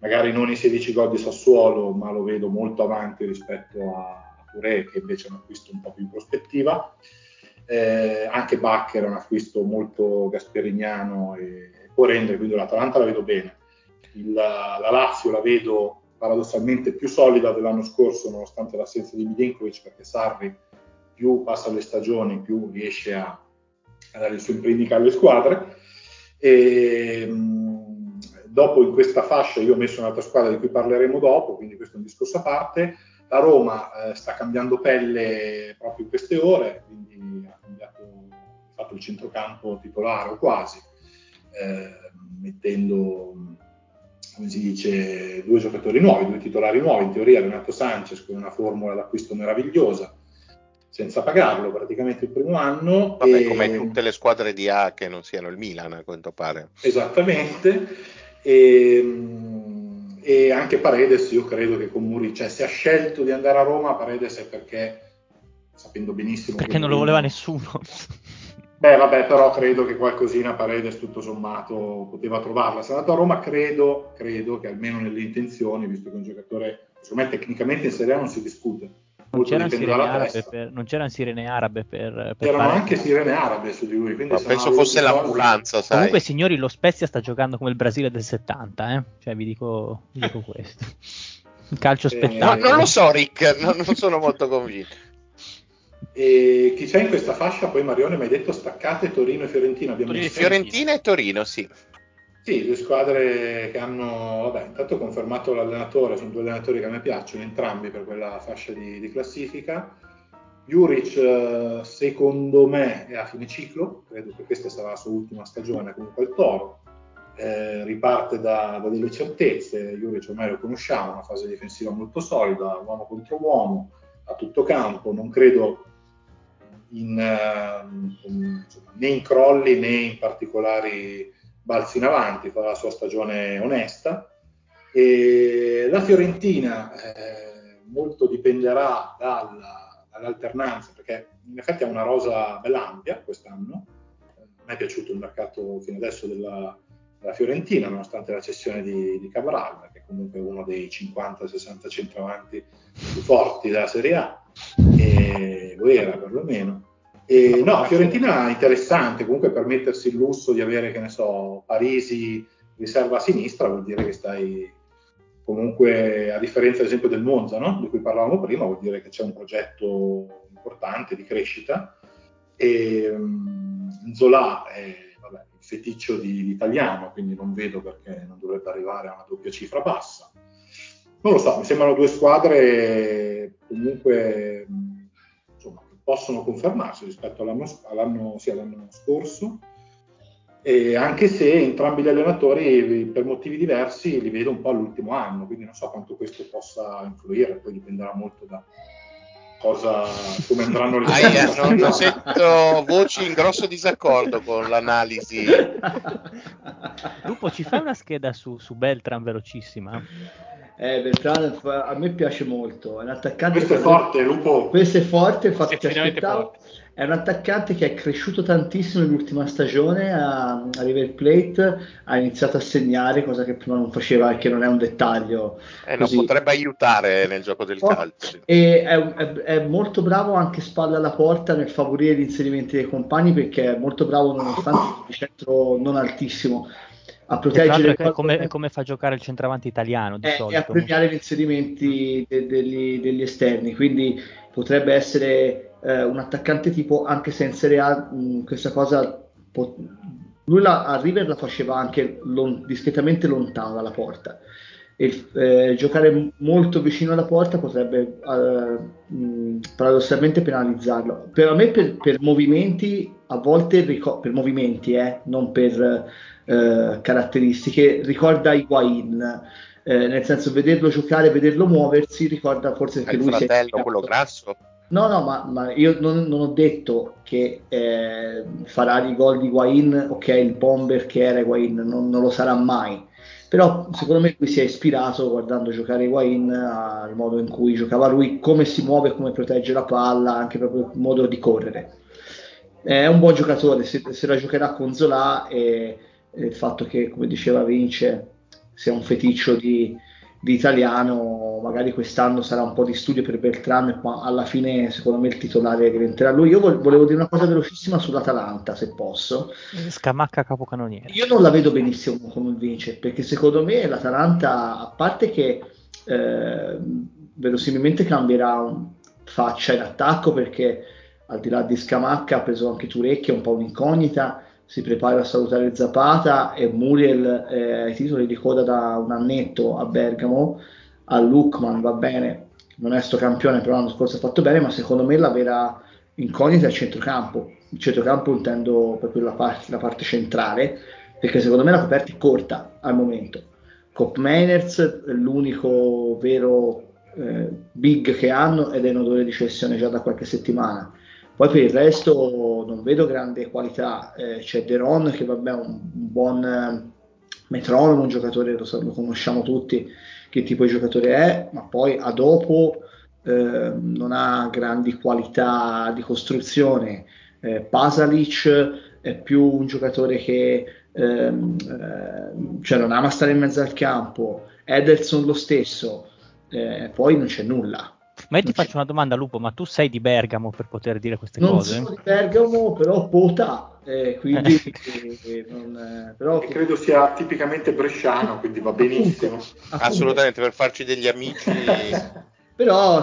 magari non i 16 gol di Sassuolo, ma lo vedo molto avanti rispetto a Touré, che invece è un acquisto un po' più in prospettiva. Eh, anche Baccher è un acquisto molto gasperiniano e può rendere, quindi l'Atalanta la vedo bene. Il, la Lazio la vedo paradossalmente più solida dell'anno scorso nonostante l'assenza di Milinkovic perché Sarri più passa le stagioni più riesce a, a dare il suo imprinting alle squadre. E mh, dopo in questa fascia io ho messo un'altra squadra di cui parleremo dopo quindi questo è un discorso a parte. La Roma eh, sta cambiando pelle proprio in queste ore quindi ha cambiato ha fatto il centrocampo titolare o quasi eh, mettendo come si dice, due giocatori nuovi, due titolari nuovi, in teoria Renato Sanchez con una formula d'acquisto meravigliosa, senza pagarlo praticamente il primo anno. Vabbè, e... come tutte le squadre di A che non siano il Milan, a quanto pare. Esattamente. E, e anche Paredes, io credo che con Muri, cioè se ha scelto di andare a Roma, Paredes è perché, sapendo benissimo... Perché non lo voleva nessuno. Beh, vabbè, però credo che qualcosina Paredes tutto sommato poteva trovarla. Se è andato a Roma, credo, credo che almeno nelle intenzioni, visto che è un giocatore, secondo me tecnicamente in Serie A non si discute. Non c'erano, sirene per, non c'erano, sirene arabe per, per C'erano fare... anche sirene arabe su di lui. Ma penso fosse l'ambulanza, sai. Comunque, signori, lo Spezia sta giocando come il Brasile del 70, eh? Cioè, vi dico, vi dico questo. Calcio eh, spettacolo. No, non lo so, Rick, non, non sono molto convinto. E chi c'è in questa fascia? Poi Marione mi hai detto staccate Torino e Fiorentina. Torino, Fiorentina e Torino, sì. Sì, due squadre che hanno, vabbè, intanto confermato l'allenatore, sono due allenatori che a me piacciono entrambi per quella fascia di, di classifica. Juric, eh, secondo me, è a fine ciclo, credo che questa sarà la sua ultima stagione comunque al Toro. Eh, riparte da, da, delle certezze, Juric ormai lo conosciamo, una fase difensiva molto solida, uomo contro uomo, a tutto campo, non credo in, uh, né in crolli né in particolari balzi in avanti, fa la sua stagione onesta. E la Fiorentina eh, molto dipenderà dalla, dall'alternanza, perché in effetti ha una rosa bella ampia quest'anno. A me è piaciuto il mercato fino adesso della, della Fiorentina, nonostante la cessione di, di Cabral, che è comunque uno dei 50-60 centravanti più forti della Serie A, e lo era perlomeno. E, no, Fiorentina è interessante, comunque per mettersi il lusso di avere, che ne so, Parisi riserva a sinistra vuol dire che stai comunque, a differenza ad esempio del Monza, no? di cui parlavamo prima, vuol dire che c'è un progetto importante di crescita e um, Zola è vabbè, il feticcio di, di italiano, quindi non vedo perché non dovrebbe arrivare a una doppia cifra bassa. Non lo so, mi sembrano due squadre comunque possono confermarsi rispetto all'anno, all'anno, sì, all'anno scorso, e anche se entrambi gli allenatori per motivi diversi li vedo un po' all'ultimo anno, quindi non so quanto questo possa influire, poi dipenderà molto da cosa, come andranno le cose. Ah, non, non sento voci in grosso disaccordo con l'analisi. Lupo, ci fai una scheda su, su Beltran velocissima? Eh, Beltrán a me piace molto. È un attaccante questo è forte, Lupo. Questo è forte, infatti è, forte. è un attaccante che è cresciuto tantissimo nell'ultima stagione a, a, River Plate, ha iniziato a segnare, cosa che prima non faceva e che non è un dettaglio. Eh, non potrebbe aiutare nel gioco del calcio. E è, è, è, molto bravo anche spalla alla porta nel favorire gli inserimenti dei compagni perché è molto bravo nonostante il centro non altissimo a proteggere è come, è come, fa a giocare il centravanti italiano di è, solito. a premiare gli inserimenti de, degli, degli, esterni quindi potrebbe essere eh, un attaccante tipo anche se in Serie A mh, questa cosa pot- lui la, a River la faceva anche lon- discretamente lontano dalla porta e eh, giocare molto vicino alla porta potrebbe eh, mh, paradossalmente penalizzarlo per me per, per movimenti a volte rico- per movimenti eh, non per eh, caratteristiche, ricorda Higuain, eh, nel senso vederlo giocare, vederlo muoversi, ricorda forse che il lui fratello, sia... quello grasso? No, no, ma, ma io non, non, ho detto che eh, farà i gol di Higuain, ok, il bomber che era Higuain, non, non, lo sarà mai. Però secondo me lui si è ispirato guardando giocare Higuain al modo in cui giocava lui, come si muove, come protegge la palla, anche proprio il modo di correre. È un buon giocatore, se, se la giocherà con Zola e il fatto che, come diceva Vince, sia un feticcio di, di, italiano, magari quest'anno sarà un po' di studio per Beltran, ma alla fine secondo me il titolare diventerà lui. Io volevo dire una cosa velocissima sull'Atalanta, se posso. Scamacca capocannoniere. Io non la vedo benissimo come Vince, perché secondo me l'Atalanta, a parte che eh, verosimilmente cambierà faccia in attacco, perché al di là di Scamacca ha preso anche Turecchi, è un po' un'incognita si prepara a salutare Zapata e Muriel eh, ai titoli di coda da un annetto a Bergamo, a Lukman va bene, non è sto campione però l'anno scorso ha fatto bene, ma secondo me la vera incognita è il centrocampo, il centrocampo intendo proprio la parte, la parte centrale, perché secondo me la coperta è corta al momento. Cop Mainers è l'unico vero eh, big che hanno ed è in odore di cessione già da qualche settimana poi per il resto non vedo grande qualità. Eh, c'è Deron che vabbè è un, buon eh, metronomo, un giocatore, lo, lo, conosciamo tutti che tipo di giocatore è, ma poi a dopo eh, non ha grandi qualità di costruzione. Eh, Pasalic è più un giocatore che ehm, eh, cioè non ama stare in mezzo al campo, Ederson lo stesso, eh, poi non c'è nulla. Ma io ti faccio una domanda, Lupo, ma tu sei di Bergamo per poter dire queste non cose? Non sono di Bergamo, però Pota, eh, quindi eh, non, eh, però... credo sia tipicamente bresciano, quindi va benissimo. Appunto, Assolutamente, per farci degli amici. Però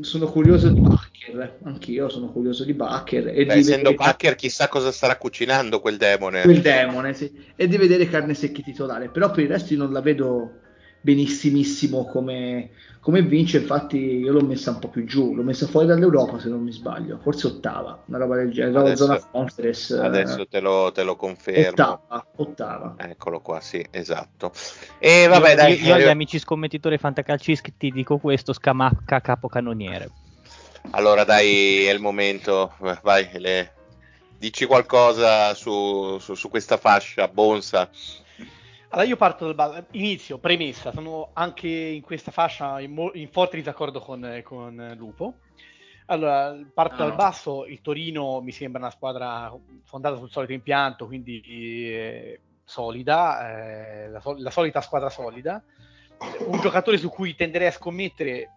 sono curioso di Bacher, anch'io sono curioso di Bacher. E Beh, di essendo vedere... Bacher chissà cosa starà cucinando quel demone. Quel demone, sì. E di vedere Carne Secchi titolare, però per il resto io non la vedo benissimissimo come, come vince, infatti io l'ho messa un po' più giù, l'ho messa fuori dall'Europa se non mi sbaglio, forse ottava, una roba del genere, adesso, zona conference. Adesso te lo, te lo confermo. Ottava, ottava. Eccolo qua, sì, esatto. E vabbè, io, dai. Io, agli amici scommettitori fantacalcisti ti dico questo, Scamacca capocannoniere. Allora dai, è il momento, vai, le... dici qualcosa su, su, su questa fascia, Bonsa. Allora io parto dal inizio, premessa, sono anche in questa fascia in, mo- in forte disaccordo con, con, Lupo. Allora, parto ah, dal basso, il Torino mi sembra una squadra fondata sul solito impianto, quindi eh, solida, eh, la, sol- la, solita squadra solida. Un giocatore su cui tenderei a scommettere,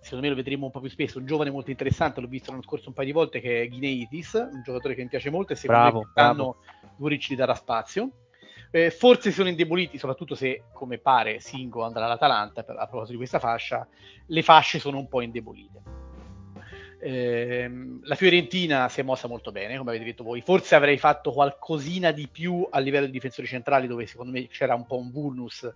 secondo me lo vedremo un po' più spesso, un giovane molto interessante, l'ho visto l'anno scorso un paio di volte, che è Gineitis, un giocatore che mi piace molto e secondo bravo, me quest'anno Duric gli darà spazio. Eh, forse sono indeboliti, soprattutto se, come pare, Singo andrà all'Atalanta, a proposito di questa fascia, le fasce sono un po' indebolite. Eh, la Fiorentina si è mossa molto bene, come avete detto voi. Forse avrei fatto qualcosina di più a livello di difensori centrali, dove secondo me c'era un po' un vulnus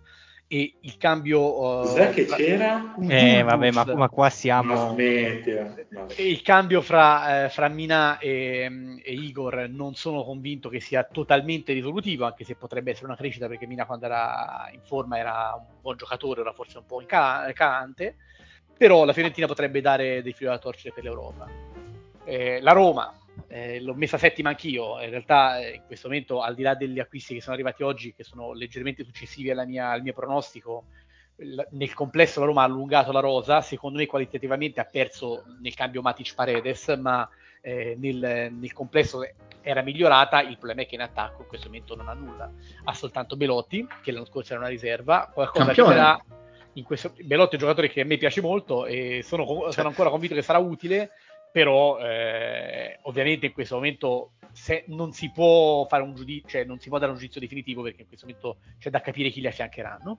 e il cambio... Uh, Cos'è che c'era? Eh, vabbè, ma, ma, qua siamo... Il cambio fra, eh, fra Minà e, e, Igor non sono convinto che sia totalmente risolutivo, anche se potrebbe essere una crescita, perché Minà quando era in forma era un buon giocatore, ora forse un po' calante, però la Fiorentina potrebbe dare dei fili da torcere per l'Europa. Eh, la Roma, eh, l'ho messa settima anch'io. In realtà, eh, in questo momento, al di là degli acquisti che sono arrivati oggi, che sono leggermente successivi mia, al mio pronostico, nel complesso la Roma ha allungato la rosa. Secondo me, qualitativamente ha perso nel cambio Matic Paredes, ma eh, nel, nel, complesso era migliorata. Il problema è che in attacco in questo momento non ha nulla. Ha soltanto Belotti, che l'anno scorso era una riserva. Qualcosa arriverà. In questo, Belotti è un giocatore che a me piace molto e sono, sono ancora convinto che sarà utile però eh, ovviamente in questo momento non si giudizio, cioè non si può dare un giudizio definitivo perché in questo momento c'è da capire chi li affiancheranno.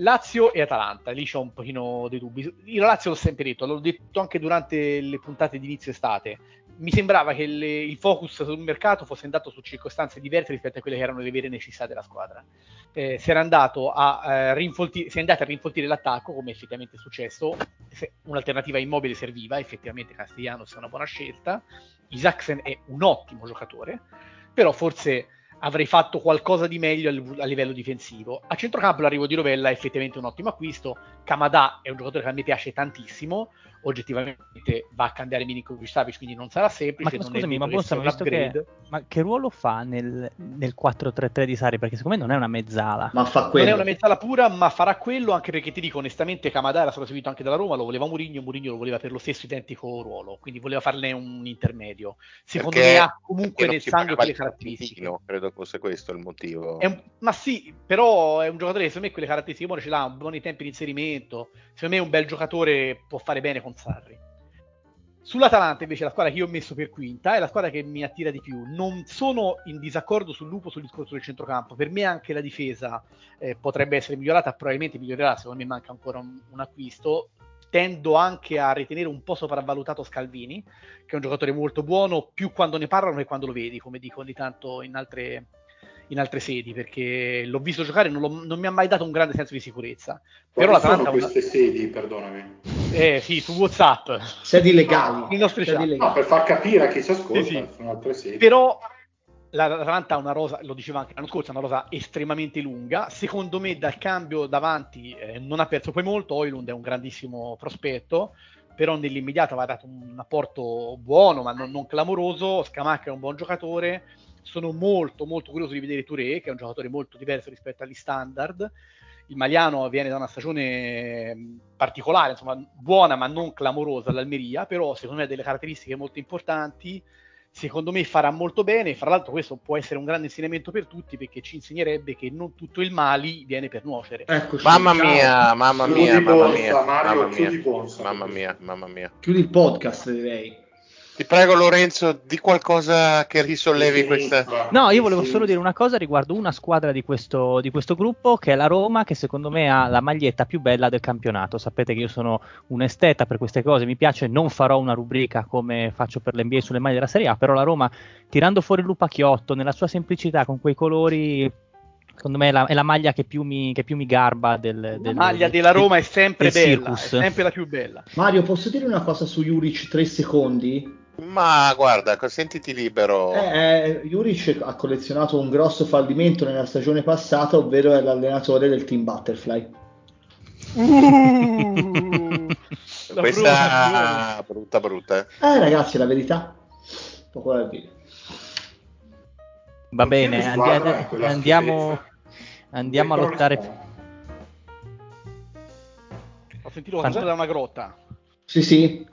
Lazio e Atalanta, lì c'ho un pochino dei dubbi. Io Lazio l'ho sempre detto, l'ho detto anche durante le puntate di inizio estate mi sembrava che le, il focus sul mercato fosse andato su circostanze diverse rispetto a quelle che erano le vere necessità della squadra. Eh, si, era andato a, eh, rinfolti- si è andato a rinfoltire l'attacco, come effettivamente è successo. Se un'alternativa immobile serviva, effettivamente Castellanos è una buona scelta. Isaacsen è un ottimo giocatore, però forse avrei fatto qualcosa di meglio a livello difensivo. A centrocampo l'arrivo di Rovella è effettivamente un ottimo acquisto. Kamada è un giocatore che a me piace tantissimo. Oggettivamente va a cambiare Milinkovic Savic, quindi non sarà semplice. Ma scusami, ma Bonsa, visto che, ma che ruolo fa nel, nel 4-3-3 di Sari? Perché secondo me non è una mezzala. Ma fa quello. Non è una mezzala pura, ma farà quello anche perché ti dico onestamente Kamada era stato seguito anche dalla Roma, lo voleva Mourinho, Mourinho lo voleva per lo stesso identico ruolo, quindi voleva farne un intermedio. Secondo perché, me ha comunque nel sangue quelle caratteristiche. Credo credo fosse questo il motivo. Un, ma sì, però è un giocatore che secondo me quelle caratteristiche buone ce l'ha, buoni tempi di inserimento. Secondo me un bel giocatore può fare bene con Sarri. Sull'Atalanta invece la squadra che io ho messo per quinta è la squadra che mi attira di più. Non sono in disaccordo sul lupo sul discorso del centrocampo. Per me anche la difesa eh, potrebbe essere migliorata, probabilmente migliorerà, secondo me manca ancora un, un acquisto tendo anche a ritenere un po' sopravvalutato Scalvini, che è un giocatore molto buono, più quando ne parlano che quando lo vedi, come dico ogni tanto in altre, in altre sedi, perché l'ho visto giocare e non, non, mi ha mai dato un grande senso di sicurezza. Però Quali sono queste una... sedi, perdonami? Eh sì, su Whatsapp. Sedi legali. No, sedi legali. no per far capire a chi ci ascolta, sì, sì. sono altre sedi. Però l'Atalanta ha una rosa, lo diceva anche l'anno scorso, una rosa estremamente lunga. Secondo me dal cambio davanti eh, non ha perso poi molto. Oilund è un grandissimo prospetto, però nell'immediato aveva dato un apporto buono, ma non, non clamoroso. Scamacca è un buon giocatore. Sono molto molto curioso di vedere Touré, che è un giocatore molto diverso rispetto agli standard. Il Maliano viene da una stagione particolare, insomma, buona ma non clamorosa all'Almeria, però secondo me ha delle caratteristiche molto importanti secondo me farà molto bene. Fra l'altro, questo può essere un grande insegnamento per tutti perché ci insegnerebbe che non tutto il mali viene per nuocere. Eccoci, mamma mia, mamma mia, mamma mia, Mario, mamma mia, mamma mia, mamma mia. Chiudi il podcast, direi. Ti prego Lorenzo, di qualcosa che risollevi questa... No, io volevo solo dire una cosa riguardo una squadra di questo, di questo, gruppo, che è la Roma, che secondo me ha la maglietta più bella del campionato. Sapete che io sono un esteta per queste cose, mi piace, non farò una rubrica come faccio per l'NBA sulle maglie della Serie A, però la Roma, tirando fuori il lupacchiotto, nella sua semplicità, con quei colori secondo me è la, è la, maglia che più mi, che più mi garba del, del, la maglia della Roma è sempre bella circus. è sempre la più bella Mario posso dire una cosa su Juric 3 secondi? Ma guarda, sentiti libero. Eh, eh, Juric ha collezionato un grosso fallimento nella stagione passata, ovvero è l'allenatore del team Butterfly. Uh, questa brutta brutta. Eh ragazzi, è la verità. Poco da dire. Va bene, andiamo, andiamo, andiamo a lottare. Ho sentito qualcosa da una grotta. Sì, sì.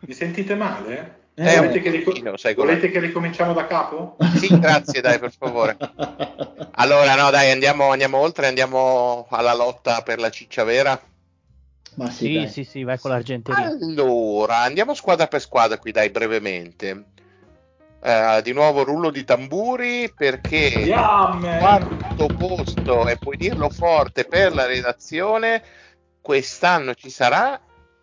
Vi sentite male? Eh, volete, che, rico- volete che ricominciamo da capo? Sì, grazie, dai, per favore. Allora, no, dai, andiamo, andiamo oltre, andiamo alla lotta per la ciccia vera. Ma sì, sì, sì, sì, vai con l'Argentina. Allora, andiamo squadra per squadra qui, dai, brevemente. Uh, di nuovo rullo di tamburi perché yeah, quarto posto e puoi dirlo forte per la redazione quest'anno ci sarà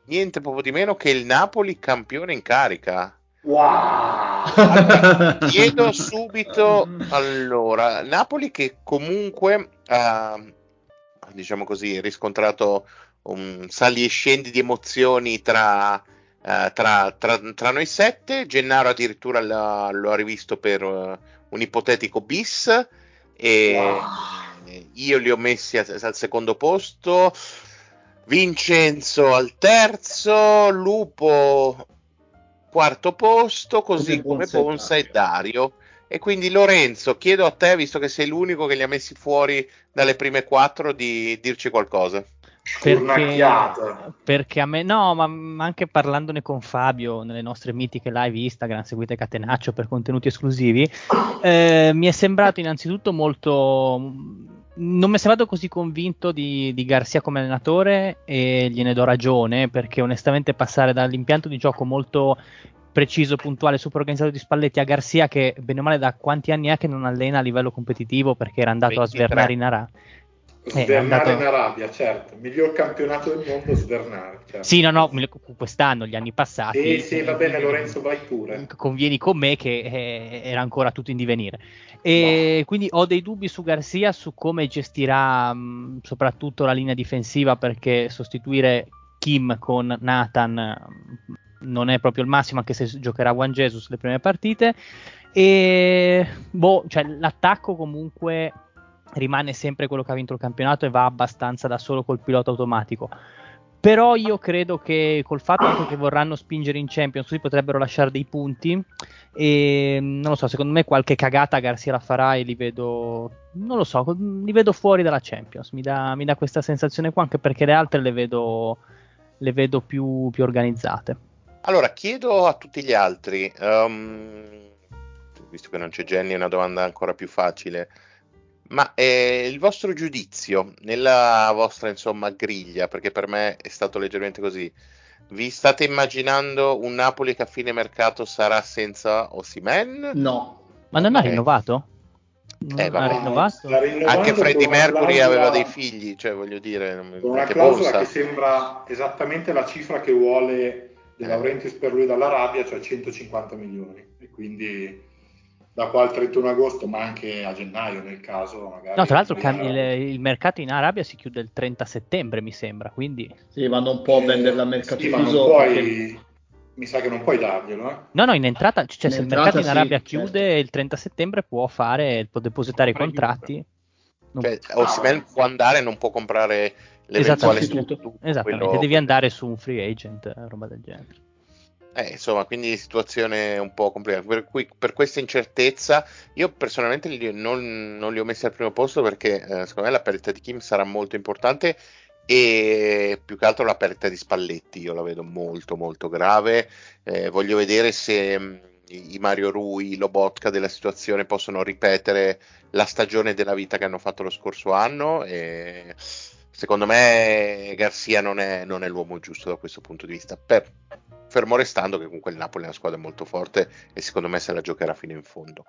niente proprio di meno che il Napoli campione in carica Wow! Allora, chiedo subito allora, Napoli che comunque ha diciamo così riscontrato un sali e scendi di emozioni tra, uh, tra, tra, tra noi sette. Gennaro addirittura la, lo ha rivisto per uh, un ipotetico bis e wow. io li ho messi al, al secondo posto. Vincenzo al terzo, Lupo quarto posto, così come, Bonsa e Dario. E quindi Lorenzo, chiedo a te, visto che sei l'unico che li ha messi fuori dalle prime quattro, di dirci qualcosa. Perché, perché, a me, no, ma anche parlandone con Fabio nelle nostre mitiche live Instagram, seguite Catenaccio per contenuti esclusivi, eh, mi è sembrato innanzitutto molto. Non mi è sembrato così convinto di, di Garcia come allenatore e gliene do ragione perché onestamente passare dall'impianto di gioco molto preciso, puntuale, super organizzato di Spalletti a Garcia che bene o male da quanti anni è che non allena a livello competitivo perché era andato 23. a svernare in Arabia. Svernare andato... in Arabia, certo, miglior campionato del mondo svernare. Certo. Sì, no, no, quest'anno, gli anni passati. Sì, sì, va bene Lorenzo, vai pure. Convieni con me che eh, era ancora tutto in divenire. E no. quindi ho dei dubbi su Garcia, su come gestirà mh, soprattutto la linea difensiva perché sostituire Kim con Nathan non è proprio il massimo, anche se giocherà Juan Jesus le prime partite. E boh, cioè, l'attacco comunque rimane sempre quello che ha vinto il campionato e va abbastanza da solo col pilota automatico. Però io credo che col fatto che vorranno spingere in Champions, così potrebbero lasciare dei punti. E non lo so, secondo me qualche cagata Garcia la farà e li vedo. Non lo so, li vedo fuori dalla Champions. Mi dà, mi dà questa sensazione qua, anche perché le altre le vedo, le vedo più, più organizzate. Allora, chiedo a tutti gli altri, um, visto che non c'è Jenny, è una domanda ancora più facile, ma eh, il vostro giudizio nella vostra insomma griglia, perché per me è stato leggermente così, vi state immaginando un Napoli che a fine mercato sarà senza Osimen? No. Ma non okay. ha rinnovato? Eh, ha rinnovato? Anche Freddie Mercury clausola... aveva dei figli, cioè voglio dire... Una clausola che sembra esattamente la cifra che vuole De Laurentiis per lui dall'Arabia, cioè 150 milioni. E quindi da qua al 31 agosto, ma anche a gennaio nel caso. Magari no, tra l'altro il, il, mercato in Arabia si chiude il 30 settembre, mi sembra. Quindi... Sì, vanno un po' a vendere al mercato sì, chiuso. Puoi, mi sa che non puoi darglielo. Eh? No, no, in entrata, cioè in se entrata, il mercato in Arabia sì, chiude certo. il 30 settembre può fare, può depositare i contratti. Cioè, Osimhen ah, può andare e non può comprare l'eventuale Esattamente, tutto, Esattamente. Quello... devi andare su un free agent, eh, roba del genere. Eh, insomma, quindi situazione un po' complicata. Per, cui, per questa incertezza, io personalmente li, non, non, li ho messi al primo posto perché eh, secondo me la perdita di Kim sarà molto importante e più che altro la perdita di Spalletti io la vedo molto molto grave. Eh, voglio vedere se mh, i Mario Rui, Lobotka della situazione possono ripetere la stagione della vita che hanno fatto lo scorso anno. E secondo me Garcia non è, non è l'uomo giusto da questo punto di vista. Per, fermo restando che comunque il Napoli è una squadra molto forte e secondo me se la giocherà fino in fondo.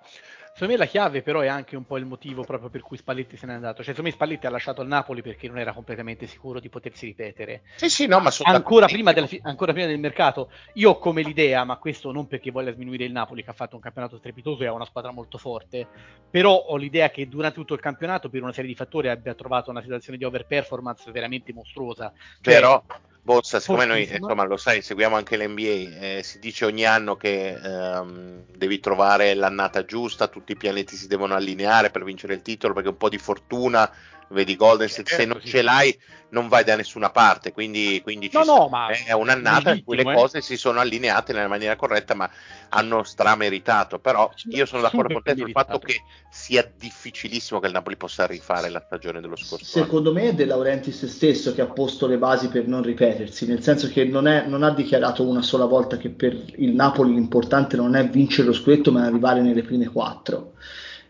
Secondo me la chiave però è anche un po' il motivo proprio per cui Spalletti se n'è andato. Cioè, secondo me Spalletti ha lasciato il Napoli perché non era completamente sicuro di potersi ripetere. Sì, sì, no, ma ancora prima, del, ancora prima, del, mercato. Io ho come l'idea, ma questo non perché voglia sminuire il Napoli che ha fatto un campionato strepitoso e ha una squadra molto forte, però ho l'idea che durante tutto il campionato per una serie di fattori abbia trovato una situazione di overperformance veramente mostruosa. Cioè, però Bozza, siccome noi insomma, lo sai, seguiamo anche l'NBA, eh, si dice ogni anno che ehm, devi trovare l'annata giusta, tutti i pianeti si devono allineare per vincere il titolo, perché un po' di fortuna vedi Golden State, certo, se non ce l'hai non vai da nessuna parte, quindi, quindi no, no, ma è un'annata in cui le eh. cose si sono allineate nella maniera corretta, ma hanno strameritato, però io sono d'accordo con te sul fatto che sia difficilissimo che il Napoli possa rifare la stagione dello scorso Secondo anno. me è De Laurentiis stesso che ha posto le basi per non ripetersi, nel senso che non, è, non ha dichiarato una sola volta che per il Napoli l'importante non è vincere lo scudetto ma arrivare nelle prime quattro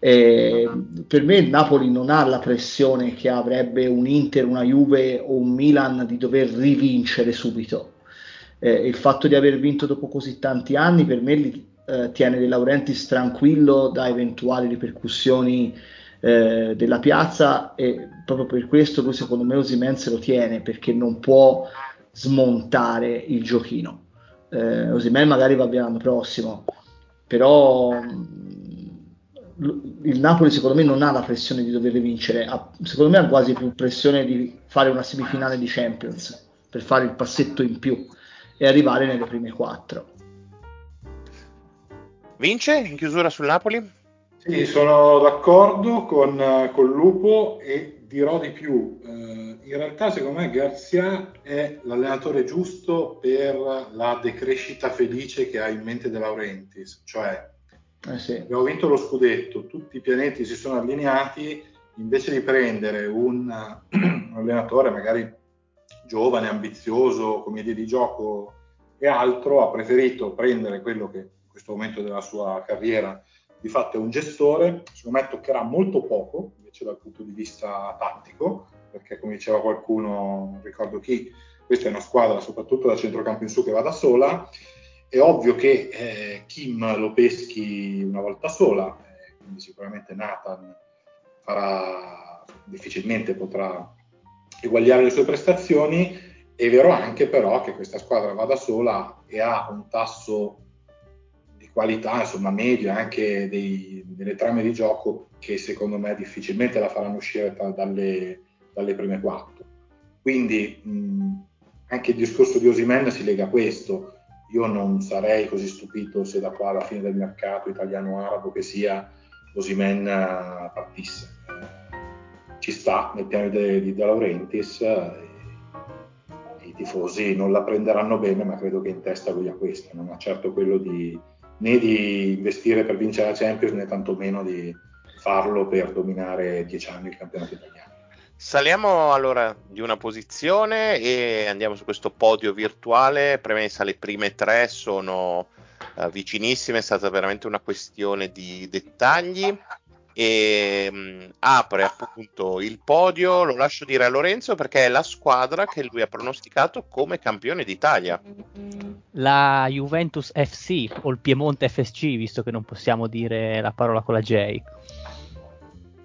eh, per me il Napoli non ha la pressione che avrebbe un Inter, una Juve o un Milan di dover rivincere subito. Eh, il fatto di aver vinto dopo così tanti anni per me eh, tiene De Laurentiis tranquillo da eventuali ripercussioni eh, della piazza e proprio per questo lui secondo me Osimen se lo tiene perché non può smontare il giochino. Eh, Osimen magari va via l'anno prossimo, però il Napoli secondo me non ha la pressione di dover vincere, ha, secondo me ha quasi più pressione di fare una semifinale di Champions per fare il passetto in più e arrivare nelle prime quattro. Vince in chiusura sul Napoli? Sì, sono d'accordo con, con Lupo e dirò di più. Eh, in realtà, secondo me, Garzia è l'allenatore giusto per la decrescita felice che ha in mente De Laurentiis, cioè eh sì. Abbiamo vinto lo scudetto, tutti i pianeti si sono allineati, invece di prendere un, un allenatore magari giovane, ambizioso, come idea di gioco e altro, ha preferito prendere quello che in questo momento della sua carriera di fatto è un gestore, secondo me toccherà molto poco invece dal punto di vista tattico, perché come diceva qualcuno, non ricordo chi, questa è una squadra soprattutto da centrocampo in su che va da sola è ovvio che eh, Kim lo peschi una volta sola, eh, quindi sicuramente Nathan farà, difficilmente potrà eguagliare le sue prestazioni. È vero anche però che questa squadra va da sola e ha un tasso di qualità insomma medio anche dei, delle trame di gioco che secondo me difficilmente la faranno uscire tra, dalle, dalle, prime quattro. Quindi mh, anche il discorso di Osimen si lega a questo io non sarei così stupito se da qua alla fine del mercato italiano-arabo che sia Osimen eh, partisse. Ci sta nel piano di, di De Laurentiis e, i tifosi non la prenderanno bene, ma credo che in testa lui ha questo, non ha certo quello di né di investire per vincere la Champions né tantomeno di farlo per dominare dieci anni il campionato italiano. Saliamo allora di una posizione e andiamo su questo podio virtuale. Premessa, le prime tre sono uh, vicinissime, è stata veramente una questione di dettagli. E um, apre appunto il podio, lo lascio dire a Lorenzo perché è la squadra che lui ha pronosticato come campione d'Italia. La Juventus FC o il Piemonte FSC, visto che non possiamo dire la parola con la J.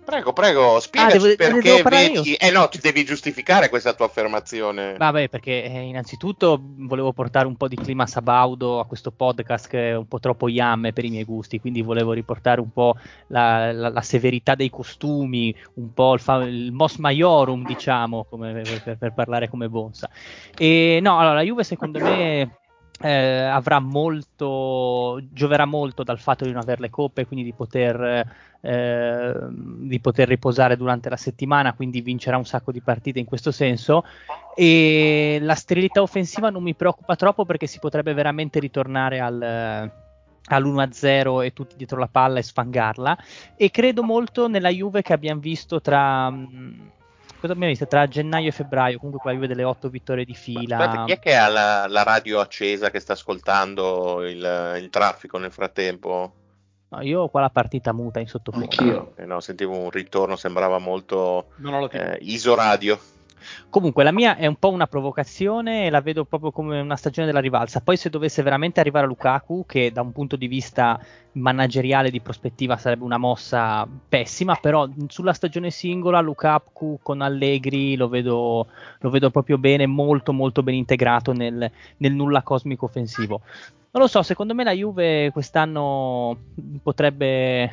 Prego, prego, spiegaci ah, devo, perché vedi... Eh no, ti devi giustificare questa tua affermazione. Vabbè, perché eh, innanzitutto volevo portare un po' di clima sabaudo a questo podcast che è un po' troppo yamme per i miei gusti, quindi volevo riportare un po' la, la, la severità dei costumi, un po' il, fa- il mos maiorum, diciamo, come, per, per, parlare come Bonsa. E no, allora, la Juve secondo me eh, avrà molto, gioverà molto dal fatto di non avere le coppe, quindi di poter, eh, di poter riposare durante la settimana, quindi vincerà un sacco di partite in questo senso. E la sterilità offensiva non mi preoccupa troppo perché si potrebbe veramente ritornare al all'1-0 e tutti dietro la palla e sfangarla e credo molto nella Juve che abbiamo visto tra cosa abbiamo visto tra gennaio e febbraio, comunque qua Juve delle otto vittorie di fila. Aspetta, chi è che ha la, la radio accesa che sta ascoltando il, il traffico nel frattempo? No, io ho qua la partita muta in sottofondo. Anch'io. Eh no, sentivo un ritorno, sembrava molto eh, iso radio. Comunque, la mia è un po' una provocazione e la vedo proprio come una stagione della rivalsa. Poi, se dovesse veramente arrivare a Lukaku, che da un punto di vista manageriale di prospettiva sarebbe una mossa pessima, però sulla stagione singola Lukaku con Allegri lo vedo, lo vedo proprio bene, molto molto ben integrato nel, nel nulla cosmico offensivo. Non lo so, secondo me la Juve quest'anno potrebbe,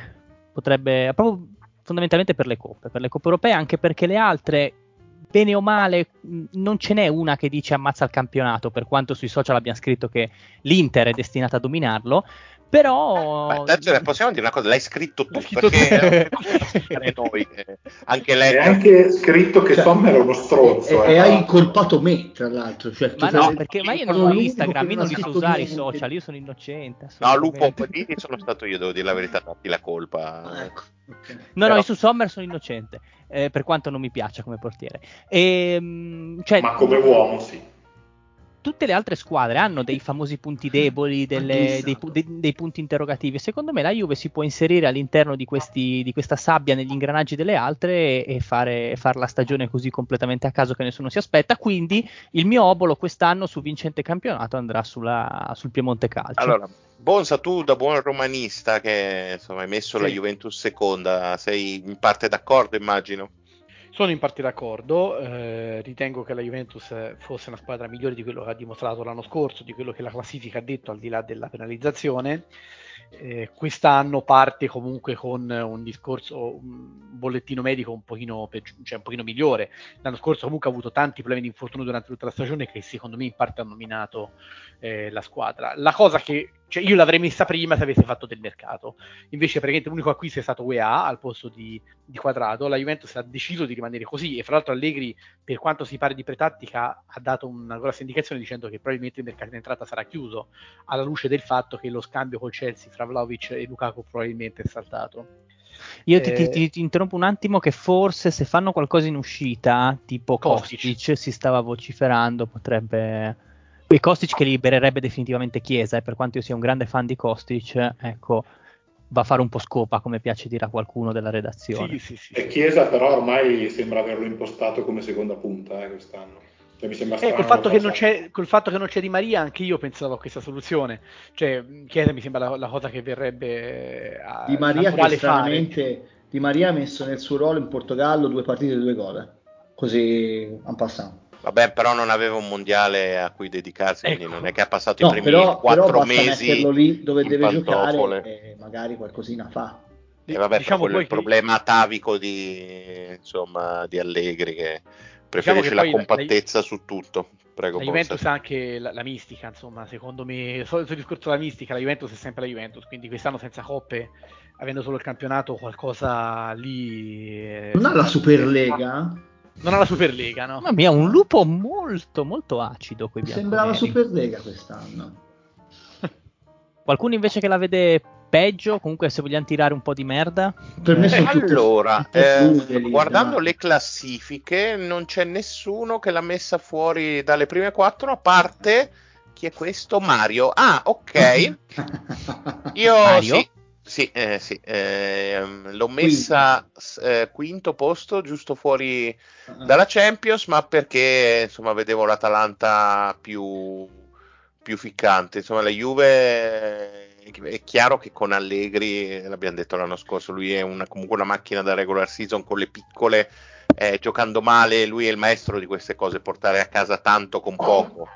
potrebbe proprio fondamentalmente per le coppe, per le coppe europee, anche perché le altre bene o male, non ce n'è una che dice ammazza il campionato, per quanto sui social abbiamo scritto che l'Inter è destinata a dominarlo. Però. Beh, Terzo, possiamo dire una cosa: l'hai scritto tu scritto perché noi, eh, anche lei. Hai anche scritto che cioè, Sommer è uno stronzo. E, eh. e hai incolpato me, tra l'altro. Cioè, ma no, perché ma io non ho Instagram, io non so usare i social, io sono innocente. No, Lupo Podini sono stato io, devo dire la verità, datti la colpa. Ecco. Okay. No, Però... no, io su Sommer sono innocente, eh, per quanto non mi piaccia come portiere. E, ehm, cioè, ma come uomo, sì tutte le altre squadre hanno dei famosi punti deboli, delle, dei, dei, dei, punti interrogativi. Secondo me la Juve si può inserire all'interno di, questi, di questa sabbia negli ingranaggi delle altre e, fare, fare, la stagione così completamente a caso che nessuno si aspetta. Quindi il mio obolo quest'anno su vincente campionato andrà sulla, sul Piemonte Calcio. Allora, Bonsa, tu da buon romanista che insomma, hai messo sì. la Juventus seconda, sei in parte d'accordo immagino? Sono in parte d'accordo, eh, ritengo che la Juventus fosse una squadra migliore di quello che ha dimostrato l'anno scorso, di quello che la classifica ha detto al di là della penalizzazione. Eh, quest'anno parte comunque con un discorso, un bollettino medico un pochino, cioè un pochino migliore. L'anno scorso comunque ha avuto tanti problemi di infortunio durante tutta la stagione che secondo me in parte hanno nominato eh, la squadra. La cosa che cioè io l'avrei messa prima se avesse fatto del mercato. Invece, praticamente l'unico acquisto è stato UEA al posto di, di, Quadrato. La Juventus ha deciso di rimanere così. E fra l'altro, Allegri, per quanto si pare di pretattica, ha dato una grossa indicazione dicendo che probabilmente il mercato in entrata sarà chiuso, alla luce del fatto che lo scambio col Chelsea fra Vlaovic e Lukaku probabilmente è saltato. Io ti, eh, ti, ti, interrompo un attimo che forse se fanno qualcosa in uscita, tipo Kostic, Kostic si stava vociferando, potrebbe e Kostic che libererebbe definitivamente Chiesa, e per quanto io sia un grande fan di Kostic, ecco, va a fare un po' scopa, come piace dire a qualcuno della redazione. Sì, sì, sì. E Chiesa però ormai sembra averlo impostato come seconda punta eh, quest'anno. Cioè, mi sembra eh, col, fatto col, fatto che non c'è Di Maria, anche io pensavo a questa soluzione. Cioè, Chiesa mi sembra la, la cosa che verrebbe a Di Maria che fare. Di Maria ha messo nel suo ruolo in Portogallo due partite e due gol. Eh. Così, en passant. Vabbè, però non aveva un mondiale a cui dedicarsi, ecco. quindi non è che ha passato no, i primi però, quattro però mesi. lì dove deve giocare e magari qualcosina fa. E vabbè, diciamo quello è il problema atavico di, insomma, di Allegri che preferisce diciamo che la compattezza la, su tutto. Prego, la Juventus ha anche la, la, mistica, insomma, secondo me, il solito discorso della mistica, la Juventus è sempre la Juventus, quindi quest'anno senza coppe, avendo solo il campionato, qualcosa lì... Eh, non ha la Superlega? Non ha la Superlega, no? Mamma mia, un lupo molto, molto acido. Quei Sembrava Superlega quest'anno. Qualcuno invece che la vede peggio, comunque se vogliamo tirare un po' di merda. Per me sono eh, allora, eh, guardando le classifiche, non c'è nessuno che l'ha messa fuori dalle prime quattro, a parte chi è questo? Mario. Ah, ok. Io Mario? sì, sì, eh, sì. Eh, l'ho messa eh, quinto posto, giusto fuori uh-huh. dalla Champions, ma perché insomma vedevo l'Atalanta più, più ficcante. Insomma, la Juve è chiaro che con Allegri, l'abbiamo detto l'anno scorso, lui è una, comunque una macchina da regular season con le piccole, eh, giocando male, lui è il maestro di queste cose, portare a casa tanto con poco.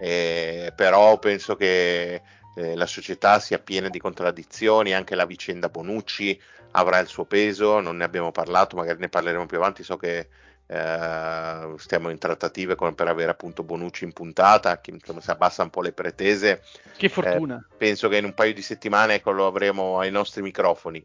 Eh, però penso che eh, la società sia piena di contraddizioni, anche la vicenda Bonucci avrà il suo peso, non ne abbiamo parlato, magari ne parleremo più avanti, so che eh, stiamo in trattative con, per avere appunto Bonucci in puntata, che insomma, si abbassa un po' le pretese. Che fortuna! Eh, penso che in un paio di settimane ecco, lo avremo ai nostri microfoni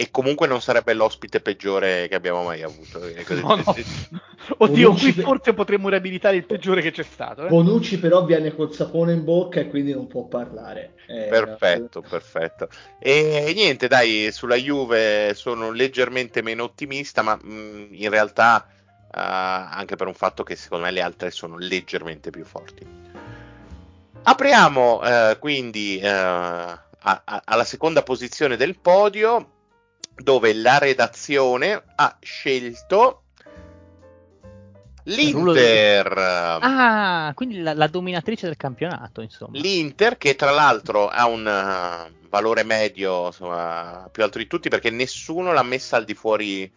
e comunque non sarebbe l'ospite peggiore che abbiamo mai avuto. No, no. Oddio, Bonucci qui forse potremmo riabilitare il peggiore che c'è stato. Eh? Bonucci però viene col sapone in bocca e quindi non può parlare. Eh, perfetto, no. perfetto. E niente, dai, sulla Juve sono leggermente meno ottimista, ma mh, mm, in realtà uh, anche per un fatto che secondo me le altre sono leggermente più forti. Apriamo uh, quindi uh, a, a, alla seconda posizione del podio dove la redazione ha scelto L'Inter. Ah, quindi la, la, dominatrice del campionato, insomma. L'Inter che tra l'altro ha un uh, valore medio insomma, più alto di tutti perché nessuno l'ha messa al di fuori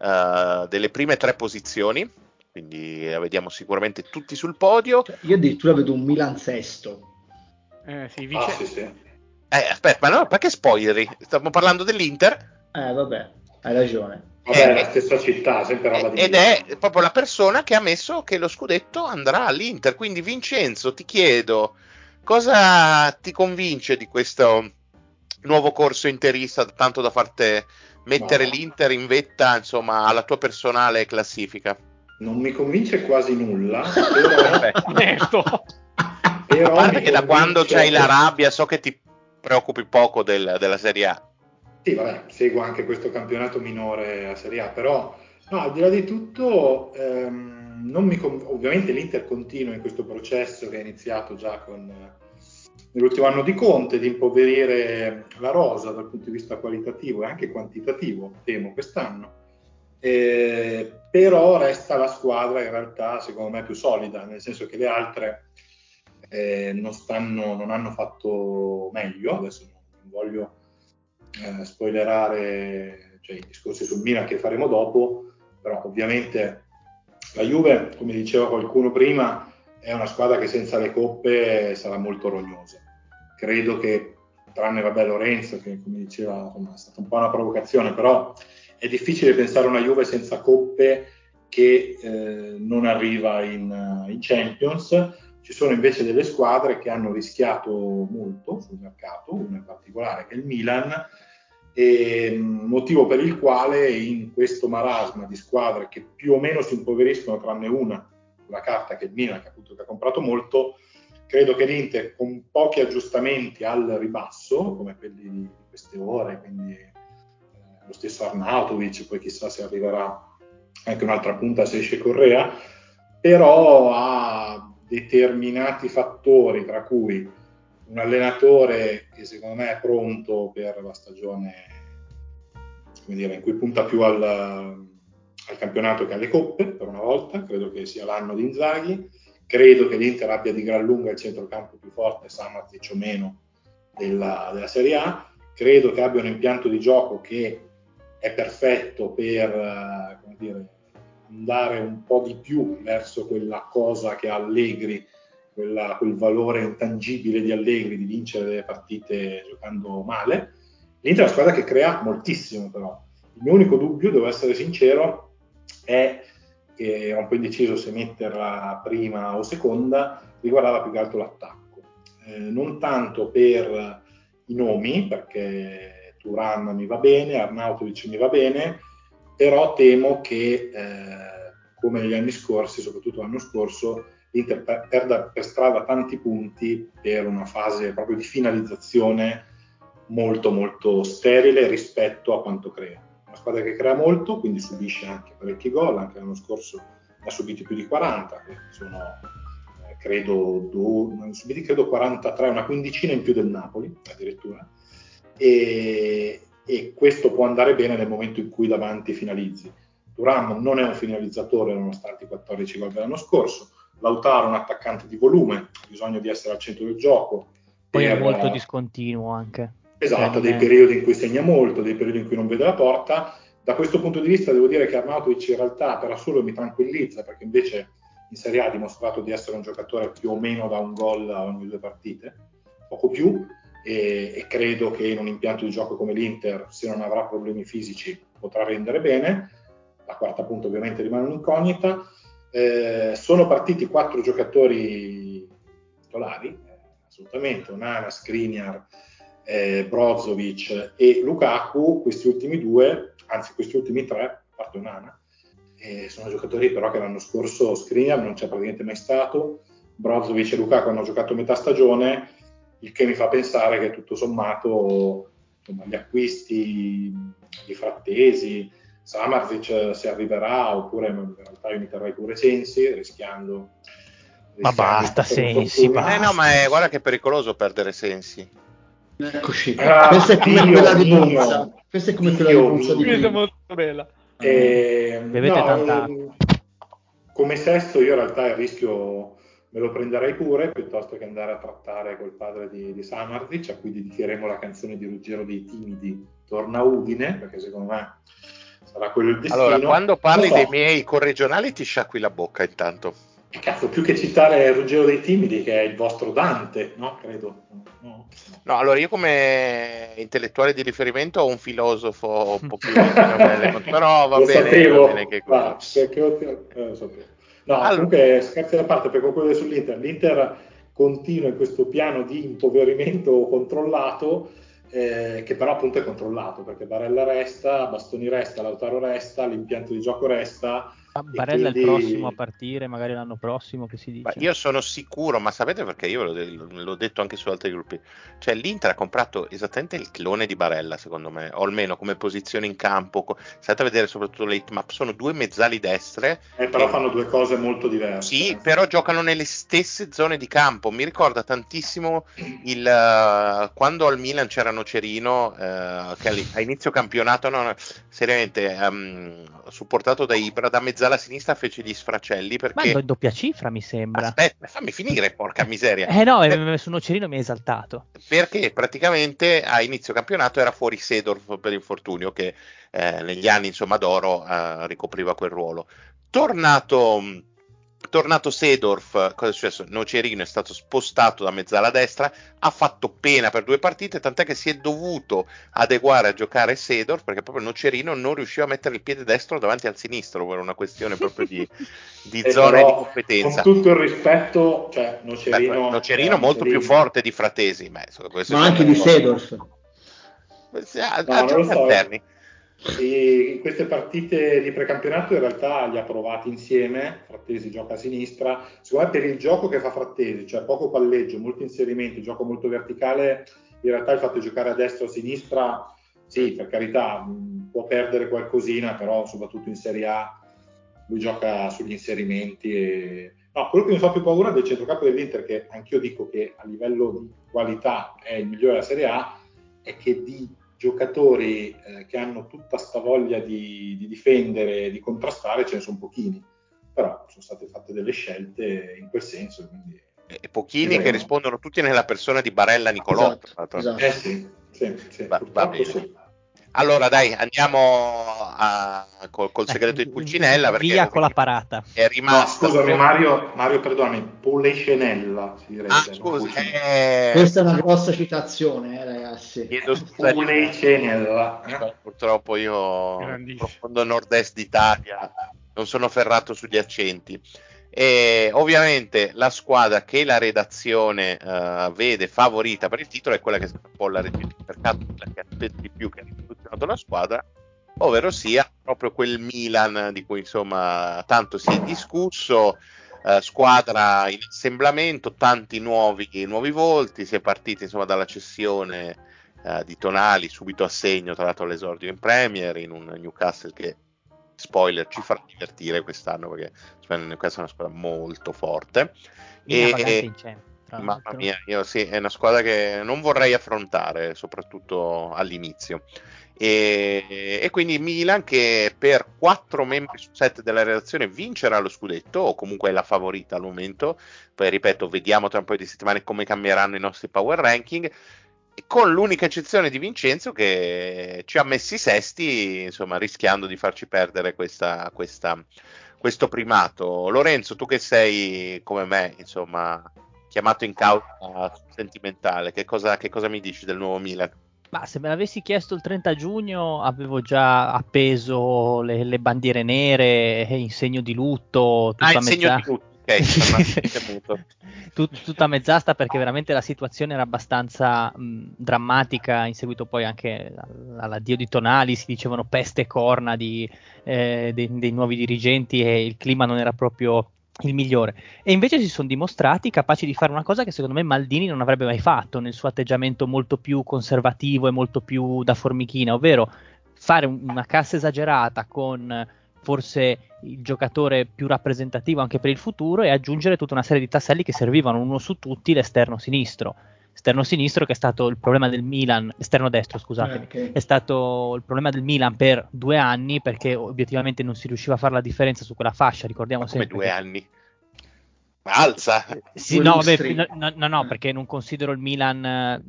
uh, delle prime tre posizioni. Quindi la vediamo sicuramente tutti sul podio. Cioè, io addirittura vedo un Milan sesto. Eh, sì, vice... Ah, sì, sì. Eh, aspetta, ma no, perché spoileri? Stiamo parlando dell'Inter. Eh, vabbè, hai ragione. Vabbè, è la stessa città, sempre roba di Ed è proprio la persona che ha messo che lo scudetto andrà all'Inter. Quindi, Vincenzo, ti chiedo cosa ti convince di questo nuovo corso interista, tanto da farti mettere no. l'Inter in vetta, insomma, alla tua personale classifica? Non mi convince quasi nulla, però... però a parte che da quando c'hai la rabbia so che ti preoccupi poco del, della Serie A. Sì, vabbè, seguo anche questo campionato minore a Serie A, però no, al di là di tutto, ehm, con... ovviamente l'Inter continua in questo processo che è iniziato già con nell'ultimo anno di Conte di impoverire la rosa dal punto di vista qualitativo e anche quantitativo, temo, quest'anno. Eh, però resta la squadra in realtà secondo me più solida, nel senso che le altre eh, non, stanno, non hanno fatto meglio, adesso non voglio eh, spoilerare cioè, i discorsi sul Milan che faremo dopo, però ovviamente la Juve, come diceva qualcuno prima, è una squadra che senza le coppe sarà molto rognosa. Credo che, tranne vabbè Lorenzo, che come diceva è stata un po' una provocazione, però è difficile pensare a una Juve senza coppe che eh, non arriva in, in Champions. Ci sono invece delle squadre che hanno rischiato molto sul mercato, una in particolare che è il Milan, e, motivo per il quale in questo marasma di squadre che più o meno si impoveriscono, tranne una sulla carta che è il Milan, che appunto che ha comprato molto, credo che l'Inter con pochi aggiustamenti al ribasso, come quelli di queste ore, quindi eh, lo stesso Arnautovic, poi chissà se arriverà anche un'altra punta se esce Correa, però ha determinati fattori, tra cui un allenatore che secondo me è pronto per la stagione dire, in cui punta più al, al, campionato che alle coppe, per una volta, credo che sia l'anno di Inzaghi, credo che l'Inter abbia di gran lunga il centrocampo più forte, Samatic o meno, della, della Serie A, credo che abbia un impianto di gioco che è perfetto per dire, andare un po' di più verso quella cosa che ha Allegri quella, quel valore intangibile di Allegri di vincere delle partite giocando male. L'Inter è una squadra che crea moltissimo però. Il mio unico dubbio, devo essere sincero, è che era un po' indeciso se metterla prima o seconda, riguardava più che altro l'attacco. Eh, non tanto per i nomi, perché Turan mi va bene, Arnautovic mi va bene, però temo che, eh, come negli anni scorsi, soprattutto l'anno scorso, l'Inter perda per strada tanti punti per una fase proprio di finalizzazione molto molto sterile rispetto a quanto crea. Una squadra che crea molto, quindi subisce anche parecchi gol, anche l'anno scorso ne ha subiti più di 40, che sono eh, credo, do, subiti credo 43, una quindicina in più del Napoli addirittura. E, e questo può andare bene nel momento in cui davanti finalizzi. Duran non è un finalizzatore nonostante i 14 gol dell'anno scorso, Lautaro è un attaccante di volume, ha bisogno di essere al centro del gioco. Poi per, è molto discontinuo anche. Esatto, dei periodi in cui segna molto, dei periodi in cui non vede la porta. Da questo punto di vista devo dire che Arnautovic in realtà per assoluto mi tranquillizza perché invece in Serie A ha dimostrato di essere un giocatore più o meno da un gol ogni due partite, poco più, e, e credo che in un impianto di gioco come l'Inter, se non avrà problemi fisici, potrà rendere bene. La quarta punta ovviamente rimane un'incognita. Eh, sono partiti quattro giocatori titolari, eh, assolutamente, Onana, Skriniar, eh, Brozovic e Lukaku, questi ultimi due, anzi questi ultimi tre, a parte Onana, eh, sono giocatori però che l'anno scorso Skriniar non c'è praticamente mai stato, Brozovic e Lukaku hanno giocato metà stagione, il che mi fa pensare che tutto sommato insomma, gli acquisti di Frattesi, Samarzic se arriverà oppure in realtà io mi terrei pure Sensi rischiando, ma basta Sensi basta. Eh no ma è, guarda che è pericoloso perdere Sensi. Eccoci. Ah, questa è come quella di Monza. Questa è come quella di Monza di questa è molto bella. Eh, bevete no, tanta eh, come sesto io in realtà il rischio me lo prenderei pure piuttosto che andare a trattare col padre di, di Samardic, a cui dedicheremo la canzone di Ruggero dei Timidi, Torna Udine, perché secondo me sarà quello il destino. Allora, quando parli so. dei miei corregionali ti sciacqui la bocca intanto. E cazzo, più che citare Ruggero dei Timidi, che è il vostro Dante, no? Credo. No. no, allora io come intellettuale di riferimento ho un filosofo un po' più però va lo bene, sapevo. Va bene che Va, perché eh, lo sapevo. No, allora. comunque scherzi da parte per concludere sull'Inter, l'Inter continua in questo piano di impoverimento controllato eh, che però appunto è controllato perché Barella resta, Bastoni resta, Lautaro resta, l'impianto di gioco resta Barella quindi... è il prossimo a partire, magari l'anno prossimo che si dice. Ma io sono sicuro, ma sapete perché io l'ho, l'ho, detto anche su altri gruppi, cioè l'Inter ha comprato esattamente il clone di Barella secondo me, o almeno come posizione in campo, state a vedere soprattutto le hitmap, sono due mezzali destre. Eh, però che... fanno due cose molto diverse. Sì, però giocano nelle stesse zone di campo, mi ricorda tantissimo il, uh, quando al Milan c'era Nocerino, uh, che a inizio campionato, no, seriamente, um, supportato da Ibra, da mezzala a sinistra fece gli sfracelli perché... Ma in doppia cifra mi sembra. Aspetta, fammi finire, porca miseria. Eh no, eh, su Nocerino mi ha esaltato. Perché praticamente a inizio campionato era fuori Sedorf per infortunio che eh, negli anni insomma d'oro eh, ricopriva quel ruolo. Tornato Tornato Sedorf, cosa è successo? Nocerino è stato spostato da mezzala a destra, ha fatto pena per due partite, tant'è che si è dovuto adeguare a giocare Sedorf perché proprio Nocerino non riusciva a mettere il piede destro davanti al sinistro per una questione proprio di, di zone di competenza. Con tutto il rispetto, cioè Nocerino, Beh, Nocerino è molto più forte di Fratesi, ma, ma anche di Sedorf. Ha, no, ha giochi so. alterni. E in queste partite di precampionato in realtà li ha provati insieme, Frattesi gioca a sinistra, secondo me per il gioco che fa Frattesi, cioè poco palleggio, molti inserimenti, gioco molto verticale, in realtà il fatto di giocare a destra o a sinistra, sì, per carità, può perdere qualcosina, però soprattutto in Serie A lui gioca sugli inserimenti. E... No, quello che mi fa più paura del centrocampo dell'Inter, che anch'io dico che a livello di qualità è il migliore della Serie A, è che di giocatori eh, che hanno tutta sta voglia di, di difendere, di contrastare, ce ne sono pochini, però sono state fatte delle scelte in quel senso. Quindi, e pochini che rispondono tutti nella persona di Barella Nicolotto. Esatto, esatto. Eh sì, sì, sì, va, va sì. Allora dai, andiamo a, col, col, segreto di Pulcinella. Perché Via con la parata. È rimasto... No, scusami Mario, Mario perdonami, Pulecenella si direbbe. Ah, scusa, eh... Questa è una grossa citazione, eh, ragazzi. Chiedo scusa. Pulecenella. Eh? Purtroppo io, profondo nord-est d'Italia, non sono ferrato sugli accenti. E ovviamente la squadra che la redazione uh, vede favorita per il titolo è quella che po' la mercato, quella che ha di più che ha rivoluzionato la squadra, ovvero sia proprio quel Milan di cui insomma tanto si è discusso. Uh, squadra in assemblamento, tanti nuovi, nuovi volti, si è partiti insomma dalla cessione uh, di Tonali subito a segno tra l'altro all'esordio in Premier in un Newcastle che spoiler, ci farà divertire quest'anno perché questa è una squadra molto forte. E, e mamma mia, io sì, è una squadra che non vorrei affrontare, soprattutto all'inizio. E, e, quindi Milan che per 4 membri su 7 della redazione vincerà lo scudetto o comunque è la favorita al momento poi ripeto vediamo tra un paio di settimane come cambieranno i nostri power ranking con l'unica eccezione di Vincenzo che ci ha messi sesti, insomma, rischiando di farci perdere questa, questa, questo primato. Lorenzo, tu che sei come me, insomma, chiamato in causa sentimentale, che cosa, che cosa mi dici del nuovo Milan? Ma se me l'avessi chiesto il 30 giugno avevo già appeso le, le bandiere nere in segno di lutto. Tutta ah, in segno di lutto ok, Tut, tutta mezz'asta perché veramente la situazione era abbastanza mh, drammatica in seguito poi anche all'addio di Tonali si dicevano peste e corna di, eh, dei, dei nuovi dirigenti e il clima non era proprio il migliore. E invece si sono dimostrati capaci di fare una cosa che secondo me Maldini non avrebbe mai fatto nel suo atteggiamento molto più conservativo e molto più da formichina, ovvero fare una cassa esagerata con forse il giocatore più rappresentativo anche per il futuro e aggiungere tutta una serie di tasselli che servivano uno su tutti l'esterno sinistro. esterno sinistro, che è stato il problema del Milan, esterno destro, scusatemi, okay. è stato il problema del Milan per due anni perché obiettivamente non si riusciva a fare la differenza su quella fascia, ricordiamo Ma sempre. Come due anni? alza. Sì, no, beh, no, no, no, perché non considero il Milan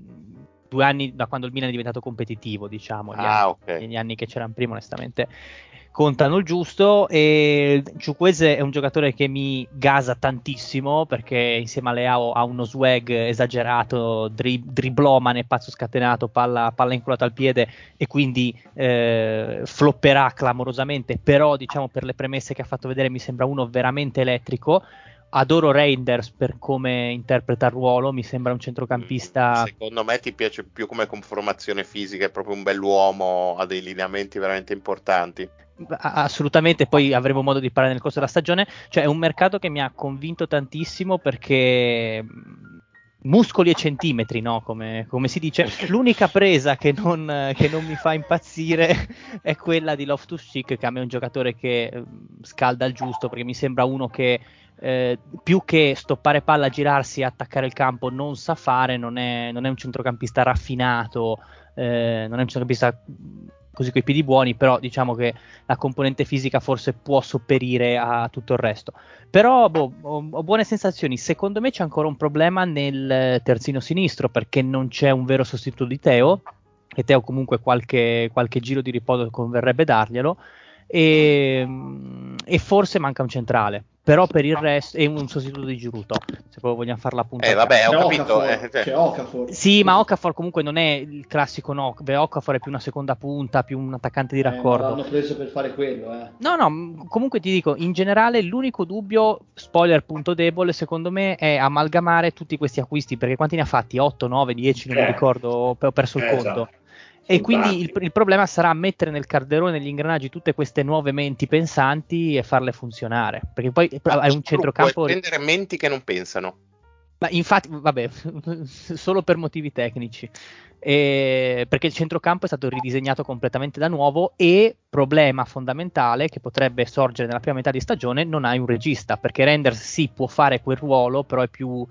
due anni da quando il Milan è diventato competitivo, diciamo, gli, ah, anni, okay. gli anni che c'erano prima, onestamente contano il giusto e Ciuquese è un giocatore che mi gasa tantissimo perché insieme a Leao ha uno swag esagerato, dri- driblomane, pazzo scatenato, palla, palla inculata al piede e quindi eh, flopperà clamorosamente, però diciamo per le premesse che ha fatto vedere mi sembra uno veramente elettrico adoro Reinders per come interpreta il ruolo, mi sembra un centrocampista. Mm, secondo me ti piace più come conformazione fisica, è proprio un bell'uomo, ha dei lineamenti veramente importanti. Assolutamente, poi avremo modo di parlare nel corso della stagione. Cioè, è un mercato che mi ha convinto tantissimo perché muscoli e centimetri, no? Come, come, si dice. L'unica presa che non, che non, mi fa impazzire è quella di Loftus Cheek, che a me è un giocatore che mm, scalda il giusto, perché mi sembra uno che eh, più che stoppare palla, girarsi e attaccare il campo non sa fare, non è, non è un centrocampista raffinato, eh, non è un centrocampista così coi piedi buoni, però diciamo che la componente fisica forse può sopperire a tutto il resto. Però boh, ho, ho, buone sensazioni, secondo me c'è ancora un problema nel terzino sinistro perché non c'è un vero sostituto di Teo, e Teo comunque qualche, qualche giro di riposo converrebbe darglielo, e, e forse manca un centrale però per il resto è un sostituto di Giruto se proprio vogliamo farla appunto eh vabbè ho capito eh, cioè. c'è Okafor sì ma Okafor comunque non è il classico no beh Okafor è più una seconda punta più un attaccante di raccordo eh, l'hanno preso per fare quello eh. no no comunque ti dico in generale l'unico dubbio spoiler punto debole secondo me è amalgamare tutti questi acquisti perché quanti ne ha fatti 8 9 10 non mi eh. ricordo ho perso il conto esatto. E quindi il, il, problema sarà mettere nel calderone, negli ingranaggi, tutte queste nuove menti pensanti e farle funzionare. Perché poi Ma hai un centrocampo. Puoi prendere menti che non pensano. Ma infatti, vabbè, solo per motivi tecnici. E perché il centrocampo è stato ridisegnato completamente da nuovo e problema fondamentale che potrebbe sorgere nella prima metà di stagione non hai un regista perché Renders sì può fare quel ruolo però è più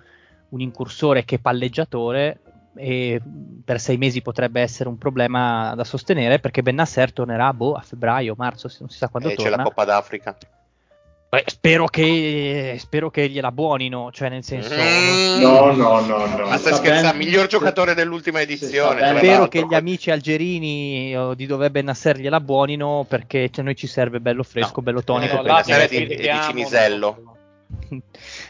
un incursore che palleggiatore e per sei mesi potrebbe essere un problema da sostenere perché Ben Nasser tornerà boh, a febbraio, marzo, non si sa quando eh, torna. C'è la Coppa d'Africa. Beh, spero, che, spero che gliela buonino, cioè nel senso... Mm. No, no, no, no. Ma stai scherzando, miglior giocatore dell'ultima edizione. Spero che gli amici algerini o di dove Ben Nasser gliela buonino perché cioè, noi ci serve bello fresco, no. bello tonico. No, no, per di, di Cinisello.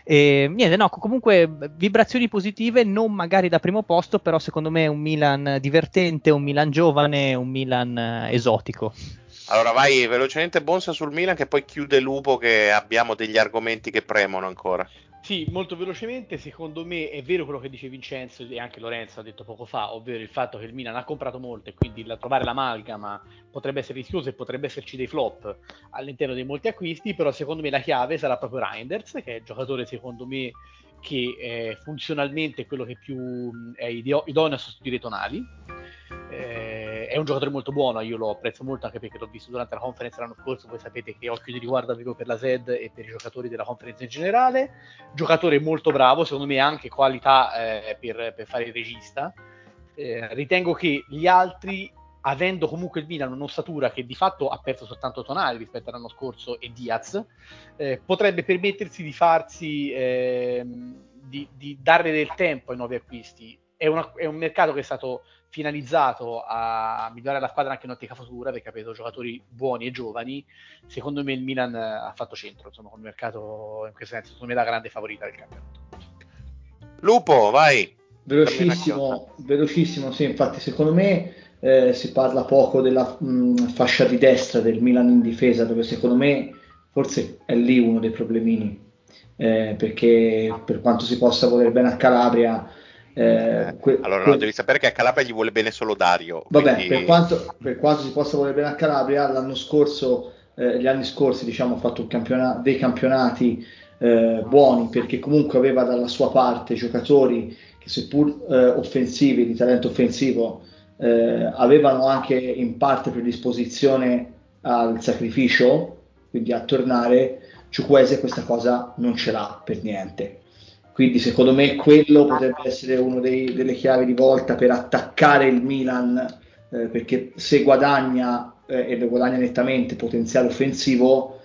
E, niente, no, comunque vibrazioni positive, non magari da primo posto, però secondo me è un Milan divertente, un Milan giovane, un Milan eh, esotico. Allora vai velocemente Bonsa sul Milan che poi chiude Lupo che abbiamo degli argomenti che premono ancora. Sì, molto velocemente, secondo me è vero quello che dice Vincenzo e anche Lorenzo ha detto poco fa, ovvero il fatto che il Milan ha comprato molto e quindi la, trovare l'amalgama potrebbe essere rischioso e potrebbe esserci dei flop all'interno dei molti acquisti, però secondo me la chiave sarà proprio Reinders, che è il giocatore secondo me che eh, funzionalmente è quello che più è idoneo a sostituire i tonali. Eh, è un giocatore molto buono, io lo apprezzo molto anche perché l'ho visto durante la conferenza l'anno scorso, voi sapete che occhio di riguardo avevo per la SED e per i giocatori della conferenza in generale. Giocatore molto bravo, secondo me anche qualità eh, per, per, fare il regista. Eh, ritengo che gli altri avendo comunque il Milan un'ossatura che di fatto ha perso soltanto Tonali rispetto all'anno scorso e Diaz, eh, potrebbe permettersi di farsi, eh, di, di, dare del tempo ai nuovi acquisti. È, una, è, un mercato che è stato finalizzato a migliorare la squadra anche in ottica futura perché ha preso giocatori buoni e giovani. Secondo me il Milan ha fatto centro, insomma, con il mercato in questo senso, secondo me la grande favorita del campionato. Lupo, vai! Velocissimo, velocissimo, sì, infatti secondo me eh, si parla poco della mh, mm, fascia di destra del Milan in difesa, dove secondo me forse è lì uno dei problemini, eh, perché per quanto si possa voler bene a Calabria... Eh, que- allora no, que- devi sapere che a Calabria gli vuole bene solo Dario. Vabbè, quindi... per, quanto, per, quanto, si possa voler bene a Calabria, l'anno scorso, eh, gli anni scorsi diciamo, ha fatto campiona- dei campionati eh, buoni perché comunque aveva dalla sua parte giocatori che seppur eh, offensivi, di talento offensivo, eh, avevano anche in parte predisposizione al sacrificio, quindi a tornare, Ciuquese questa cosa non ce l'ha per niente. Quindi secondo me quello potrebbe essere una delle chiavi di volta per attaccare il Milan, eh, perché se guadagna eh, e lo guadagna nettamente potenziale offensivo,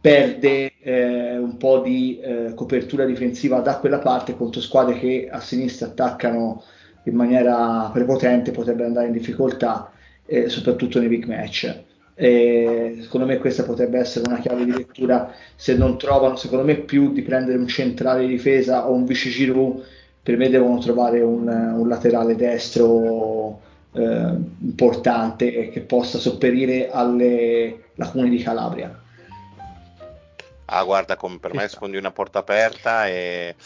perde eh, un po' di eh, copertura difensiva da quella parte contro squadre che a sinistra attaccano in maniera prepotente, potrebbe andare in difficoltà, eh, soprattutto nei big match. E secondo me questa potrebbe essere una chiave di lettura se non trovano secondo me più di prendere un centrale di difesa o un vice Giroud per me devono trovare un, un laterale destro eh, importante e che possa sopperire alle lacune di Calabria ah guarda come per me sfondi una porta aperta e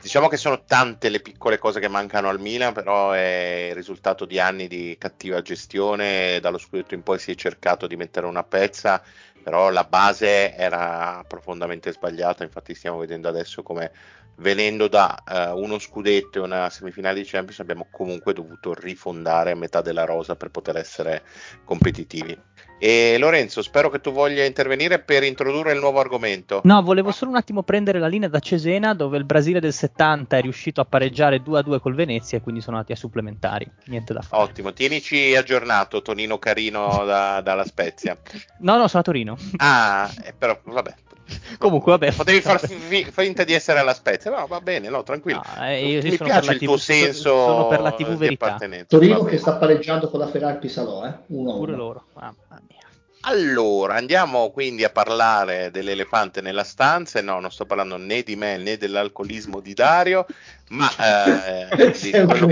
Diciamo che sono tante le piccole cose che mancano al Milan, però è il risultato di anni di cattiva gestione. Dallo scudetto in poi si è cercato di mettere una pezza, però la base era profondamente sbagliata. Infatti, stiamo vedendo adesso come venendo da uh, uno scudetto e una semifinale di Champions abbiamo comunque dovuto rifondare metà della rosa per poter essere competitivi. E Lorenzo, spero che tu voglia intervenire per introdurre il nuovo argomento. No, volevo solo un attimo prendere la linea da Cesena, dove il Brasile del 70 è riuscito a pareggiare 2-2 col Venezia e quindi sono andati a supplementari. Niente da fare. Ottimo, tienici aggiornato, Tonino Carino da, dalla Spezia. No, no, sono a Torino. Ah, eh, però vabbè, Comunque, vabbè. Potevi far fi- finta di essere alla Spezia, no, va bene, no, tranquillo. No, eh, Mi piace il TV, tuo senso sono per la TV verità. Torino che sta pareggiando con la Ferrari Pisalò, eh? Uno, Pure uno. loro, mamma mia. Allora, andiamo quindi a parlare dell'elefante nella stanza. No, non sto parlando né di me né dell'alcolismo di Dario, ma eh, di, quello,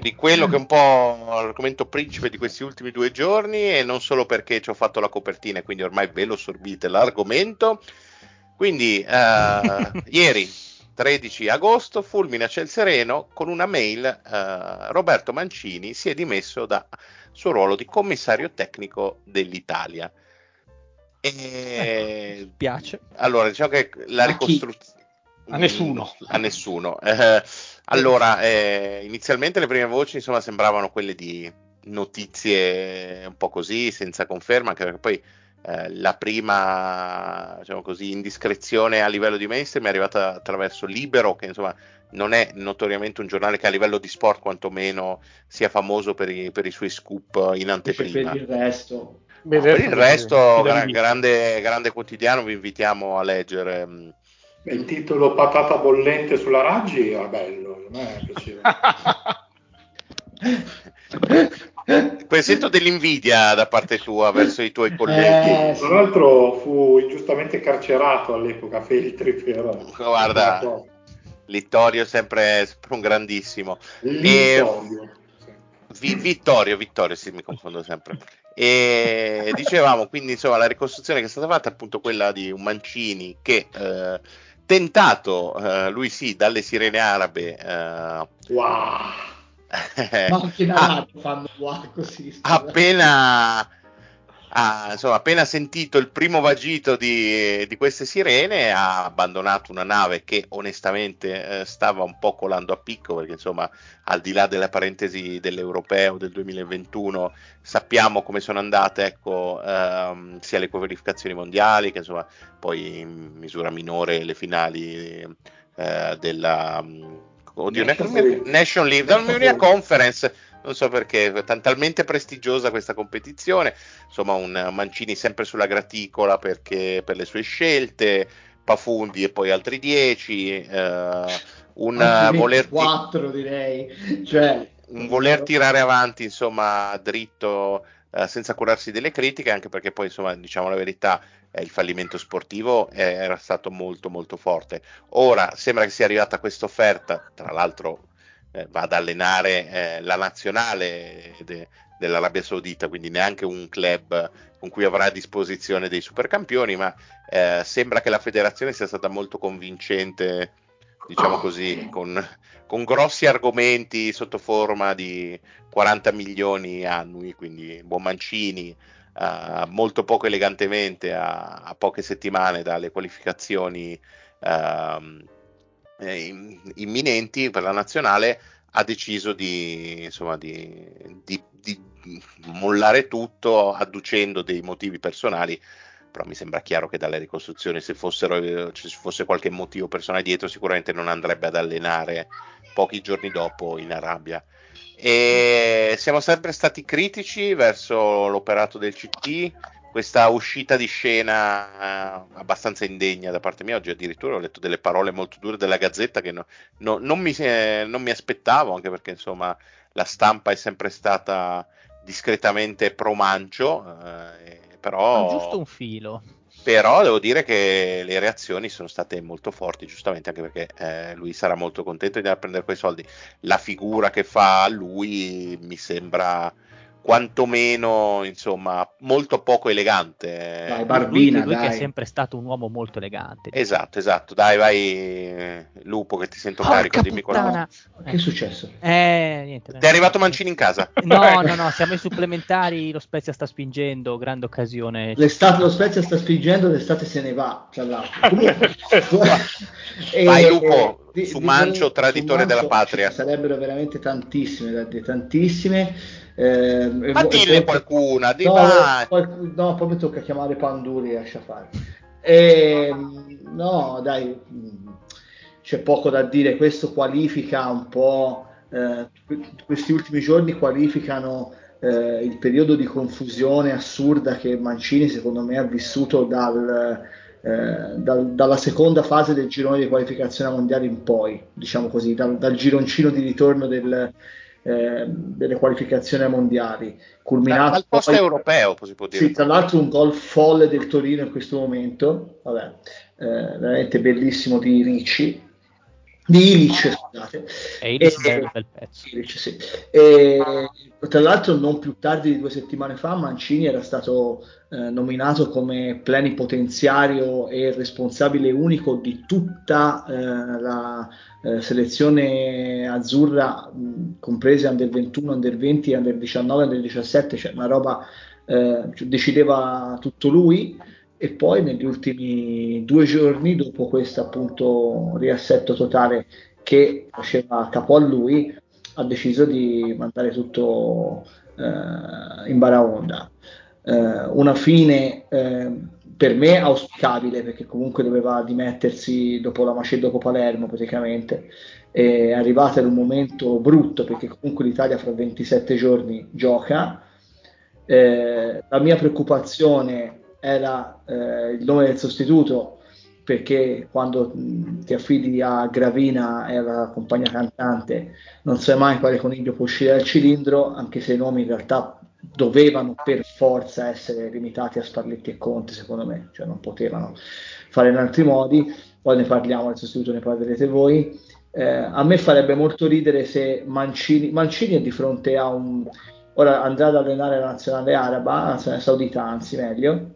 di quello che è un po' l'argomento principe di questi ultimi due giorni e non solo perché ci ho fatto la copertina quindi ormai ve lo sorbite l'argomento. Quindi, eh, ieri 13 agosto, fulmina ciel sereno, con una mail eh, Roberto Mancini si è dimesso da suo ruolo di commissario tecnico dell'Italia. E... Ecco, piace. Allora, diciamo che la ricostruzione... A nessuno. A nessuno. Eh, allora, eh, inizialmente le prime voci insomma sembravano quelle di notizie un po' così, senza conferma, anche perché poi eh, la prima diciamo così, indiscrezione a livello di mainstream è arrivata attraverso Libero, che insomma non è notoriamente un giornale che a livello di sport quantomeno sia famoso per i, per i suoi scoop in anteprima. Per il resto, no, per il resto gra- grande, grande, quotidiano, vi invitiamo a leggere. Mm. Il titolo Patata bollente sulla Raggi era bello, a me piaceva. Poi sento dell'invidia da parte tua verso i tuoi colleghi. Eh, Tra l'altro fu ingiustamente carcerato all'epoca Feltri per... Guarda, Littorio è sempre, sempre un grandissimo. Littorio. E... Vittorio, Vittorio, sì, mi confondo sempre. E dicevamo quindi insomma la ricostruzione che è stata fatta è appunto quella di un Mancini che eh, tentato eh, lui sì dalle sirene arabe eh, wow ma anche in ah, fanno wow così appena ha insomma, appena sentito il primo vagito di, di, queste sirene ha abbandonato una nave che onestamente eh, stava un po' colando a picco perché insomma al di là della parentesi dell'europeo del 2021 sappiamo come sono andate ecco, ehm, sia le qualificazioni mondiali che insomma poi in misura minore le finali eh, della oddio, National League, National League, Conference non so perché, è talmente prestigiosa questa competizione, insomma un Mancini sempre sulla graticola perché, per le sue scelte, Pafundi e poi altri 10, eh, un voler... 4 direi, cioè... un voler tirare avanti insomma dritto eh, senza curarsi delle critiche, anche perché poi insomma diciamo la verità eh, il fallimento sportivo era stato molto molto forte. Ora sembra che sia arrivata questa offerta, tra l'altro eh, va ad allenare eh, la nazionale de, dell'Arabia Saudita, quindi neanche un club con cui avrà a disposizione dei supercampioni, ma eh, sembra che la federazione sia stata molto convincente, diciamo così, con, con grossi argomenti sotto forma di 40 milioni annui, quindi buon Mancini, Uh, molto poco elegantemente a, a, poche settimane dalle qualificazioni uh, eh, imminenti per la nazionale, ha deciso di, insomma, di, di, di mollare tutto adducendo dei motivi personali però mi sembra chiaro che dalle ricostruzioni se fossero, ci fosse qualche motivo personale dietro sicuramente non andrebbe ad allenare pochi giorni dopo in Arabia. E siamo sempre stati critici verso l'operato del CT, questa uscita di scena eh, abbastanza indegna da parte mia. Oggi addirittura ho letto delle parole molto dure della Gazzetta che no, no, non, mi, eh, non, mi, aspettavo, anche perché insomma la stampa è sempre stata discretamente pro mancio, eh, però... Ma giusto un filo. Però devo dire che le reazioni sono state molto forti, giustamente anche perché eh, lui sarà molto contento di andare a prendere quei soldi. La figura che fa lui mi sembra quantomeno insomma molto poco elegante. Dai, Barbina, lui, lui dai. che è sempre stato un uomo molto elegante. Esatto esatto. Dai vai lupo che ti sento Porca carico dimmi qualcosa. che è successo? eh niente ti è arrivato Mancini in casa? no no no siamo ai supplementari lo Spezia sta spingendo grande occasione. L'estate lo Spezia sta spingendo l'estate se ne va tra l'altro. Vai lupo di, su Mancio traditore su Mancio, della patria. sarebbero veramente tantissime tantissime eh, Ma dille qualcuna, di no, qualc- no, poi mi tocca chiamare Panduri e lascia fare. E, no, dai, c'è poco da dire, questo qualifica un po', eh, questi ultimi giorni qualificano eh, il periodo di confusione assurda che Mancini secondo me ha vissuto dal, eh, dal, dalla seconda fase del girone di qualificazione mondiale in poi, diciamo così, dal, dal gironcino di ritorno del, eh, delle qualificazioni mondiali. Culminato al posto poi, europeo, si può dire. Sì, tra l'altro un gol folle del Torino in questo momento, vabbè, eh, veramente bellissimo di Ricci. Di Ilic, scusate. E Ilic è un bel pezzo. Ilic, sì. e, tra l'altro non più tardi di due settimane fa Mancini era stato eh, nominato come plenipotenziario e responsabile unico di tutta eh, la eh, selezione azzurra, mh, comprese under 21, under 20, under 19, under 17, cioè una roba eh, decideva tutto lui e poi negli ultimi due giorni dopo questo appunto riassetto totale che faceva capo a lui ha deciso di mandare tutto eh, in baraonda eh, una fine eh, per me auspicabile perché comunque doveva dimettersi dopo la Macedonia dopo Palermo praticamente. È arrivata in un momento brutto perché comunque l'Italia fra 27 giorni gioca. Eh, la mia preoccupazione era eh, il nome del sostituto perché quando ti affidi a Gravina e alla compagna cantante non sai mai quale coniglio può uscire dal cilindro anche se i nomi in realtà dovevano per forza essere limitati a Sparletti e Conte, secondo me, cioè non potevano fare in altri modi. Poi ne parliamo del sostituto, ne parlerete voi. Eh, a me farebbe molto ridere se Mancini, Mancini è di fronte a un ora andrà ad allenare la nazionale araba, la nazionale saudita, anzi meglio,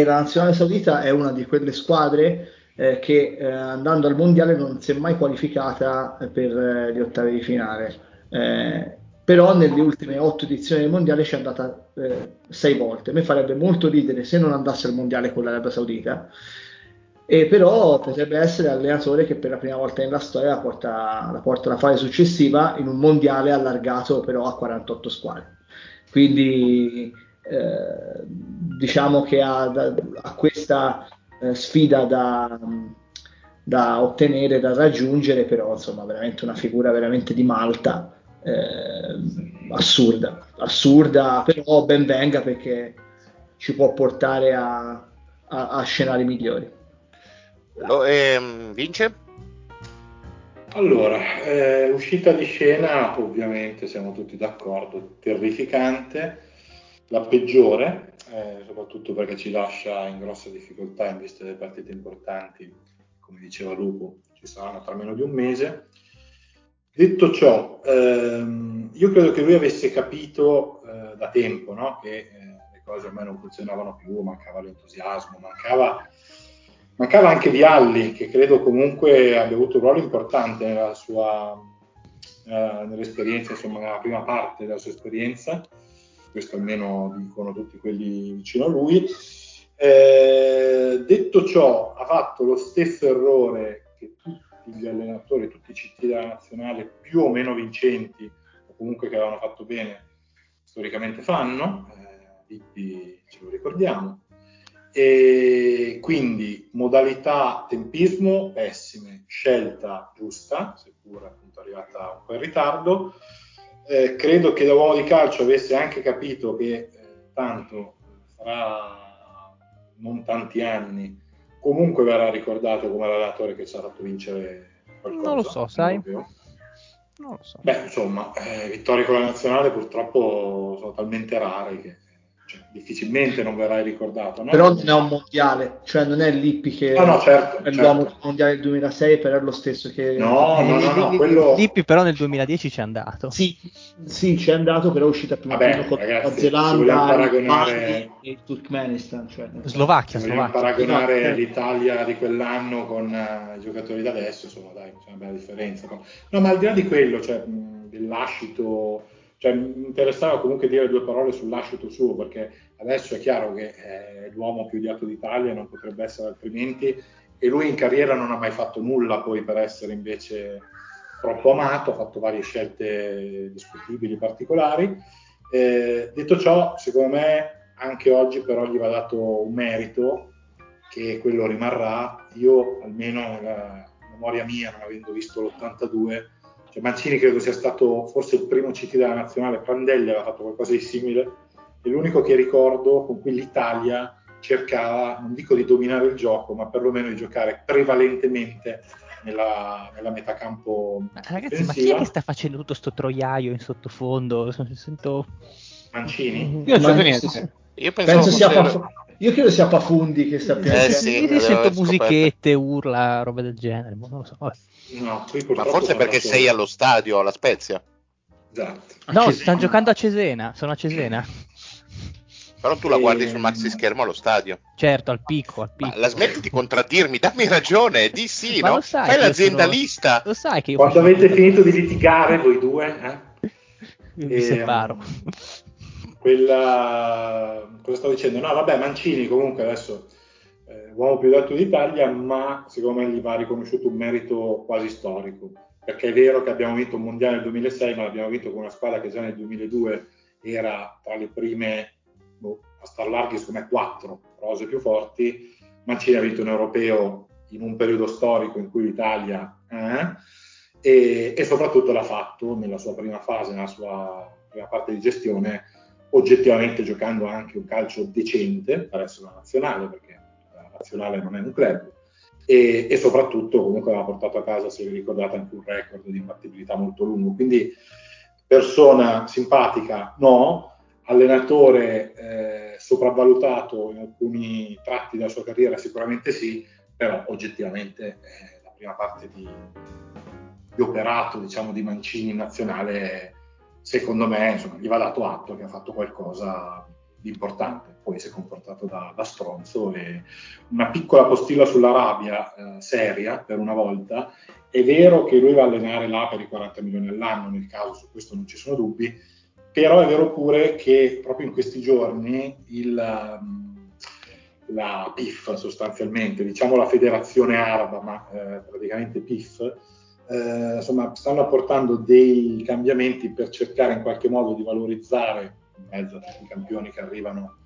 e la nazionale saudita è una di quelle squadre eh, che eh, andando al mondiale non si è mai qualificata per eh, gli ottavi di finale. Eh, però nelle ultime otto edizioni del mondiale ci è andata eh, sei volte. A me farebbe molto ridere se non andasse al mondiale con l'Arabia Saudita, e però potrebbe essere allenatore che per la prima volta nella storia la porta, la porta alla fase successiva in un mondiale allargato però a 48 squadre. Quindi eh, diciamo che ha, ha questa eh, sfida da, da ottenere, da raggiungere, però insomma veramente una figura veramente di Malta eh, assurda, assurda, però ben venga perché ci può portare a, a, a scenari migliori. Lo, ehm, vince? Allora, eh, uscita di scena, ovviamente siamo tutti d'accordo, terrificante, la peggiore, eh, soprattutto perché ci lascia in grossa difficoltà in vista delle partite importanti, come diceva Lupo, ci saranno tra meno di un mese. Detto ciò, ehm, io credo che lui avesse capito eh, da tempo no? che eh, le cose ormai non funzionavano più, mancava l'entusiasmo, mancava, mancava anche Vialli, che credo comunque abbia avuto un ruolo importante nella sua, eh, nell'esperienza, insomma, nella prima parte della sua esperienza, questo almeno dicono tutti quelli vicino a lui. Eh, detto ciò, ha fatto lo stesso errore che tutti gli allenatori, tutti i CT della nazionale più o meno vincenti, o comunque che avevano fatto bene, storicamente fanno, eh, ce lo ricordiamo. E quindi modalità tempismo pessime, scelta giusta, seppur appunto arrivata un po' in ritardo. Eh, credo che da uomo di calcio avesse anche capito che eh, tanto fra non tanti anni comunque verrà ricordato come l'allenatore che ci ha fatto vincere qualcosa. Non lo so, sai. Non lo so. Beh, insomma, eh, vittorie con la nazionale purtroppo sono talmente rare che cioè, difficilmente non verrai ricordato. No? Però non è un mondiale, cioè non è Lippi che no, no, certo, è l'uomo certo. mondiale del 2006 per lo stesso che... No, no, no, no, quello... Lippi però nel 2010 ci è andato. Sì, sì c'è andato, però è uscita prima Vabbè, con la Zelanda, paragonare... e il Turkmenistan. Cioè, Slovacchia, se vogliamo paragonare no, l'Italia di quell'anno con uh, i giocatori da adesso, insomma dai, c'è una bella differenza. No, ma al di là di quello, cioè, mh, del lascito cioè, mi interessava comunque dire due parole sull'ascito suo, perché adesso è chiaro che è l'uomo più odiato d'Italia, non potrebbe essere altrimenti, e lui in carriera non ha mai fatto nulla poi per essere invece troppo amato, ha fatto varie scelte discutibili, particolari. Eh, detto ciò, secondo me anche oggi però gli va dato un merito, che quello rimarrà. Io, almeno nella memoria mia, non avendo visto l'82, cioè Mancini credo sia stato forse il primo CT della nazionale, Prandelli aveva fatto qualcosa di simile, è l'unico che ricordo con cui l'Italia cercava, non dico di dominare il gioco, ma perlomeno di giocare prevalentemente nella, nella metacampo. Ma ragazzi, ma chi è che sta facendo tutto sto troiaio in sottofondo? Sento... Mancini? Io non c'è niente. Io penso sia fosse... Io credo sia Pafundi che sta piangendo. Eh sì, io sento musichette, urla, roba del genere. Non lo so. No, Ma forse perché sei allo stadio alla Spezia. Esatto. No, stanno giocando a Cesena. Sono a Cesena. Però tu la guardi e... sul maxi schermo allo stadio. Certo, al picco. Al picco. Ma la smetti di contraddirmi, dammi ragione, di sì, Ma no? Fai l'aziendalista. Sono... Lo sai che io Quando avete finito di litigare voi due, eh? Io mi e... separo. Quella... Cosa stavo dicendo? No, vabbè, Mancini comunque adesso eh, uomo più dato d'Italia, ma secondo me gli va riconosciuto un merito quasi storico, perché è vero che abbiamo vinto un mondiale nel 2006, ma l'abbiamo vinto con una squadra che già nel 2002 era tra le prime, boh, a star larghi, secondo me, quattro rose più forti. Mancini ha vinto un europeo in un periodo storico in cui l'Italia eh, e, e, soprattutto l'ha fatto nella sua prima fase, nella sua prima parte di gestione, oggettivamente giocando anche un calcio decente per essere una nazionale, perché nazionale non è un club e, e, soprattutto comunque aveva portato a casa, se vi ricordate, anche un record di imbattibilità molto lungo. Quindi persona simpatica no, allenatore eh, sopravvalutato in alcuni tratti della sua carriera sicuramente sì, però oggettivamente eh, la prima parte di, di operato diciamo, di Mancini in nazionale secondo me insomma, gli va dato atto che ha fatto qualcosa importante, poi si è comportato da, da stronzo e una piccola postilla sull'Arabia eh, seria per una volta, è vero che lui va a allenare là per i 40 milioni all'anno, nel caso su questo non ci sono dubbi, però è vero pure che proprio in questi giorni il, mm, la PIF sostanzialmente, diciamo la federazione araba, ma eh, praticamente PIF, eh, insomma, stanno apportando dei cambiamenti per cercare in qualche modo di valorizzare in mezzo a tutti i campioni che arrivano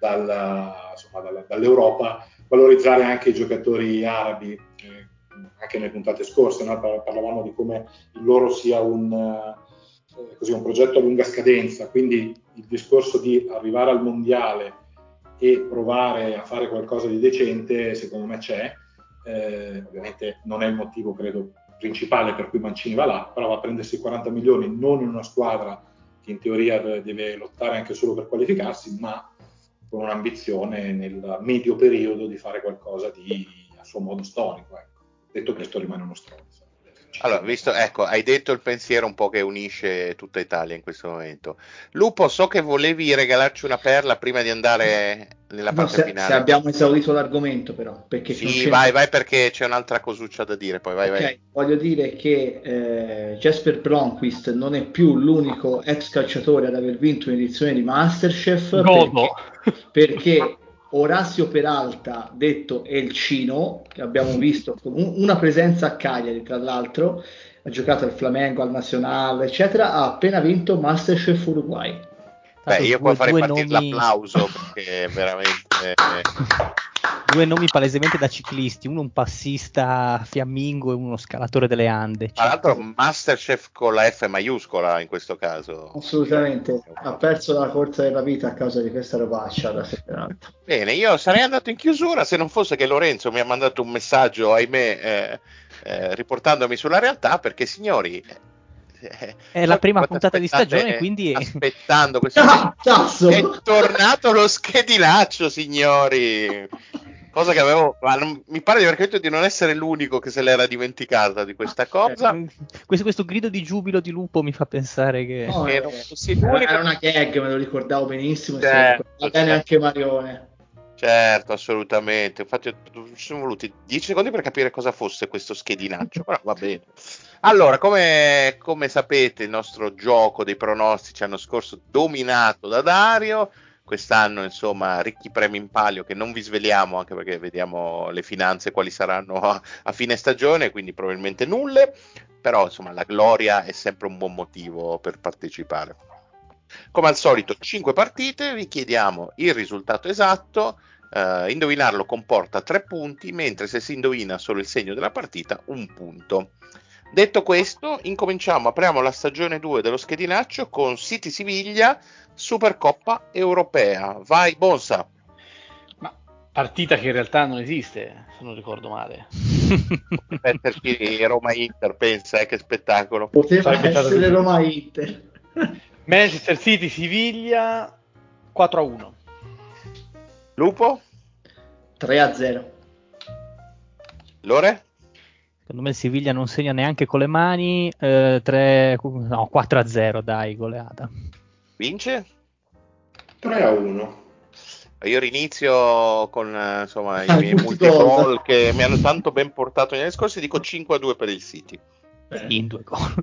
dalla, insomma, dalla, dall'Europa, valorizzare anche i giocatori arabi, eh, anche nelle puntate scorse, no? parlavamo di come il loro sia un, eh, così, un progetto a lunga scadenza, quindi il discorso di arrivare al mondiale e provare a fare qualcosa di decente, secondo me c'è. Eh, ovviamente non è il motivo, credo, principale per cui Mancini va là, però va a prendersi 40 milioni non in una squadra che in teoria deve lottare anche solo per qualificarsi, ma con un'ambizione nel medio periodo di fare qualcosa di a suo modo storico. Ecco. Detto questo rimane uno stronzo. Allora, visto, ecco, hai detto il pensiero un po' che unisce tutta Italia in questo momento. Lupo, so che volevi regalarci una perla prima di andare nella parte no, se, finale. Se abbiamo esaurito l'argomento, però. Perché sì, vai, vai, perché c'è un'altra cosuccia da dire. Poi vai, okay. vai. Voglio dire che eh, Jasper Blomqvist non è più l'unico ex calciatore ad aver vinto un'edizione di Masterchef. Godo. Perché, perché Orazio Peralta, detto El Cino, che abbiamo visto con una presenza a Cagliari, tra l'altro, ha giocato al Flamengo, al Nazionale, eccetera, ha appena vinto Masterchef Uruguay. Beh, io può fare partire nomi... l'applauso perché veramente Eh, Due nomi palesemente da ciclisti, uno un passista fiammingo e uno scalatore delle Ande. Tra l'altro Masterchef con la F maiuscola in questo caso. Assolutamente, ha perso la corsa della vita a causa di questa robaccia da Bene, io sarei andato in chiusura se non fosse che Lorenzo mi ha mandato un messaggio, ahimè, eh, eh, riportandomi sulla realtà perché signori eh, è la prima puntata di stagione, quindi aspettando questo ah, è tornato lo schedinaccio, signori. Cosa che avevo, ma non, mi pare di aver capito di non essere l'unico che se l'era dimenticata di questa cosa. Questo, questo grido di giubilo di lupo mi fa pensare che no, che era, era una gag, me lo ricordavo benissimo. Certo, va bene anche Marione. Certo, assolutamente. Infatti, ci sono voluti 10 secondi per capire cosa fosse questo schedinaccio, però va bene. Allora, come, come, sapete, il nostro gioco dei pronostici l'anno scorso dominato da Dario. Quest'anno, insomma, ricchi premi in palio che non vi sveliamo, anche perché vediamo le finanze quali saranno a, a fine stagione, quindi probabilmente nulle. Però, insomma, la gloria è sempre un buon motivo per partecipare. Come al solito, 5 partite, vi chiediamo il risultato esatto. Uh, indovinarlo comporta 3 punti, mentre se si indovina solo il segno della partita, un punto. Detto questo, incominciamo, apriamo la stagione 2 dello schedinaccio con City Siviglia, Supercoppa Europea. Vai, Bonsa. Ma partita che in realtà non esiste, se non ricordo male. Metterci Roma-Inter, pensa, eh, che spettacolo. Poteva essere Roma-Inter. Manchester City Siviglia 4-1. Lupo? 3-0. Lore? Secondo me il Siviglia non segna neanche con le mani. Eh, 3, no, 4 a 0, dai, goleata. Vince? 3 a 1. Io rinizio con insomma, i miei multi che mi hanno tanto ben portato negli anni scorsi. Dico 5 a 2 per il City. In due gol.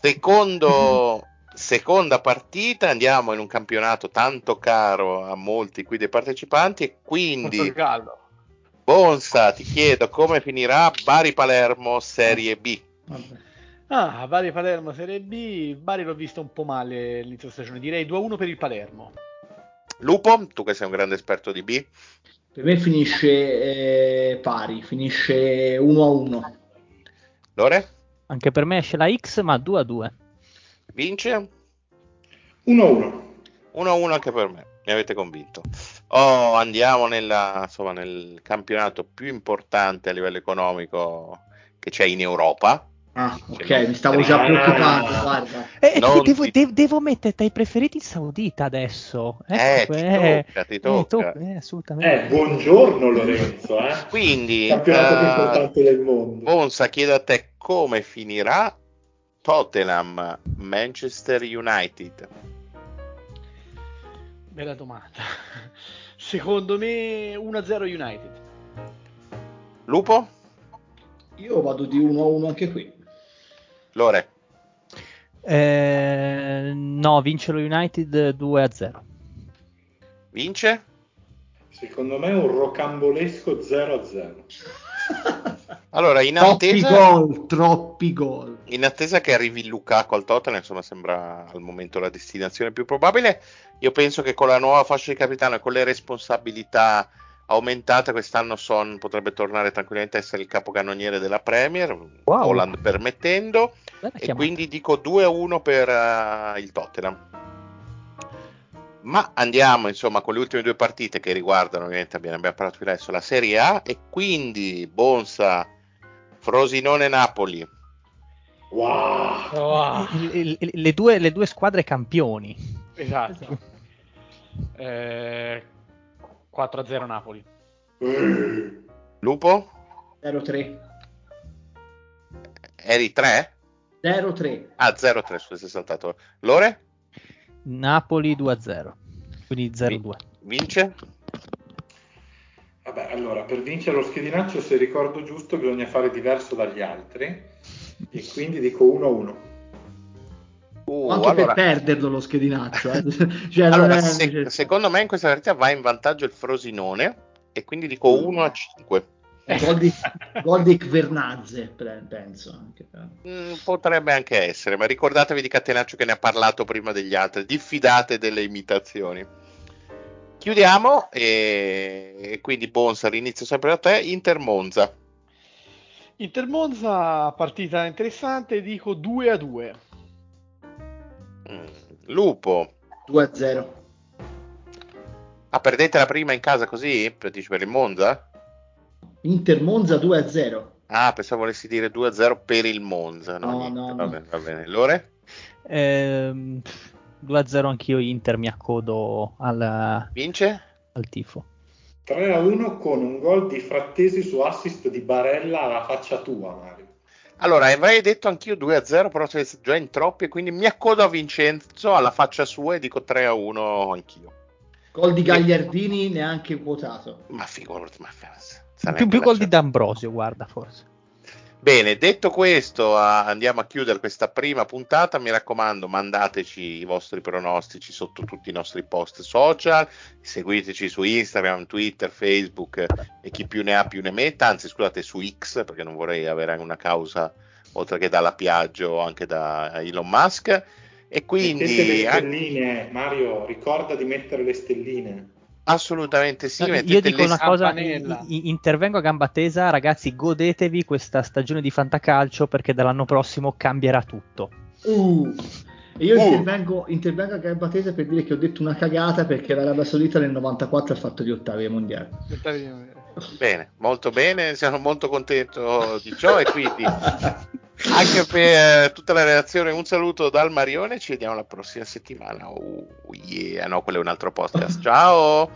Secondo, seconda partita, andiamo in un campionato tanto caro a molti qui dei partecipanti. E quindi. Caldo Bonsa, ti chiedo come finirà Bari Palermo Serie B. Ah, Bari Palermo Serie B. Bari l'ho visto un po' male l'inizio stagione, direi 2-1 per il Palermo. Lupo, tu che sei un grande esperto di B. Per me finisce eh, pari, finisce 1-1. Lore? Anche per me esce la X, ma 2-2. Vince? 1-1. 1-1 anche per me mi avete convinto. Oh, andiamo nella, insomma, nel campionato più importante a livello economico che c'è in Europa. Ah, ok, mi stavo già preoccupando. Guarda. Eh, eh devo, ti... de- devo, mettere tra i preferiti il Saudita adesso. Ecco, eh, ti tocca, ti tocca. Eh, assolutamente. Eh, buongiorno Lorenzo. Eh. Quindi, campionato uh, più importante del mondo. Bonsa, chiedo a te come finirà Tottenham Manchester United. Bella domanda. Secondo me 1-0 United. Lupo? Io vado di 1-1 anche qui. Lore? Eh, no, vince lo United 2-0. Vince? Secondo me un rocambolesco 0-0. Allora, in troppi gol, troppi gol. In attesa che arrivi Lukaku al Tottenham, insomma, sembra al momento la destinazione più probabile. Io penso che con la nuova fascia di capitano e con le responsabilità aumentate, quest'anno Son potrebbe tornare tranquillamente a essere il capocannoniere della Premier, wow. Holland permettendo. e quindi dico 2-1 per uh, il Tottenham. Ma andiamo insomma con le ultime due partite che riguardano, ovviamente abbiamo, abbiamo parlato più adesso, la Serie A e quindi Bonsa Frosinone-Napoli. Wow. wow. Le, le, le, due, le, due, squadre campioni. Esatto. Eh, 4-0 Napoli. Lupo? 0-3. Eri 3? 0-3. Ah, 0-3, scusa, sei saltato. Lore? Napoli 2-0. Quindi 0-2. Vince? Vabbè, allora, per vincere lo schedinaccio, se ricordo giusto, bisogna fare diverso dagli altri e quindi dico 1-1. Uh, anche allora... per perderlo lo schedinaccio. Eh. cioè, allora, se, secondo me in questa partita va in vantaggio il Frosinone e quindi dico 1 a 5. Gol di, gol di Kvernazze, penso. Anche. Mm, potrebbe anche essere, ma ricordatevi di Catenaccio che ne ha parlato prima degli altri. Diffidate delle imitazioni. Chiudiamo e quindi Bonsa, l'inizio sempre da te, Inter Monza. Inter Monza, partita interessante, dico 2 a 2. Mm, Lupo. 2 a 0. Ah, perdete la prima in casa così? Per, per il Monza? Inter Monza 2 a 0. Ah, pensavo volessi dire 2 a 0 per il Monza. No, no, no, va, no. Bene, va bene. Lore? Ehm, 2 a 0 anch'io Inter, mi accodo al... Vince? al tifo. 3 a 1 con un gol di Frattesi su assist di Barella alla faccia tua, Mario. Allora, avrei detto anch'io 2 a 0, però siete già in troppi, quindi mi accodo a Vincenzo alla faccia sua e dico 3 a 1 anch'io. Gol di Gagliardini e... neanche quotato. Ma figurati, ma più, più gol di D'Ambrosio, guarda, forse. Bene, detto questo, andiamo a chiudere questa prima puntata. Mi raccomando, mandateci i vostri pronostici sotto tutti i nostri post social, seguiteci su Instagram, Twitter, Facebook e chi più ne ha più ne metta, anzi scusate su X perché non vorrei avere una causa oltre che dalla Piaggio anche da Elon Musk. E quindi... Mettete le stelline, Mario, ricorda di mettere le stelline. Assolutamente sì. Io dico una cosa, intervengo a gamba tesa, ragazzi, godetevi questa stagione di fantacalcio perché dall'anno prossimo cambierà tutto. Uh, io uh. intervengo, intervengo, a gamba tesa per dire che ho detto una cagata perché l'Arabia Saudita nel 94 ha fatto gli ottavi ai mondiali. Bene, molto bene, siamo molto contenti di ciò e quindi anche per tutta la relazione un saluto dal Marione ci vediamo la prossima settimana. Oh yeah. No quello è un altro podcast. Ciao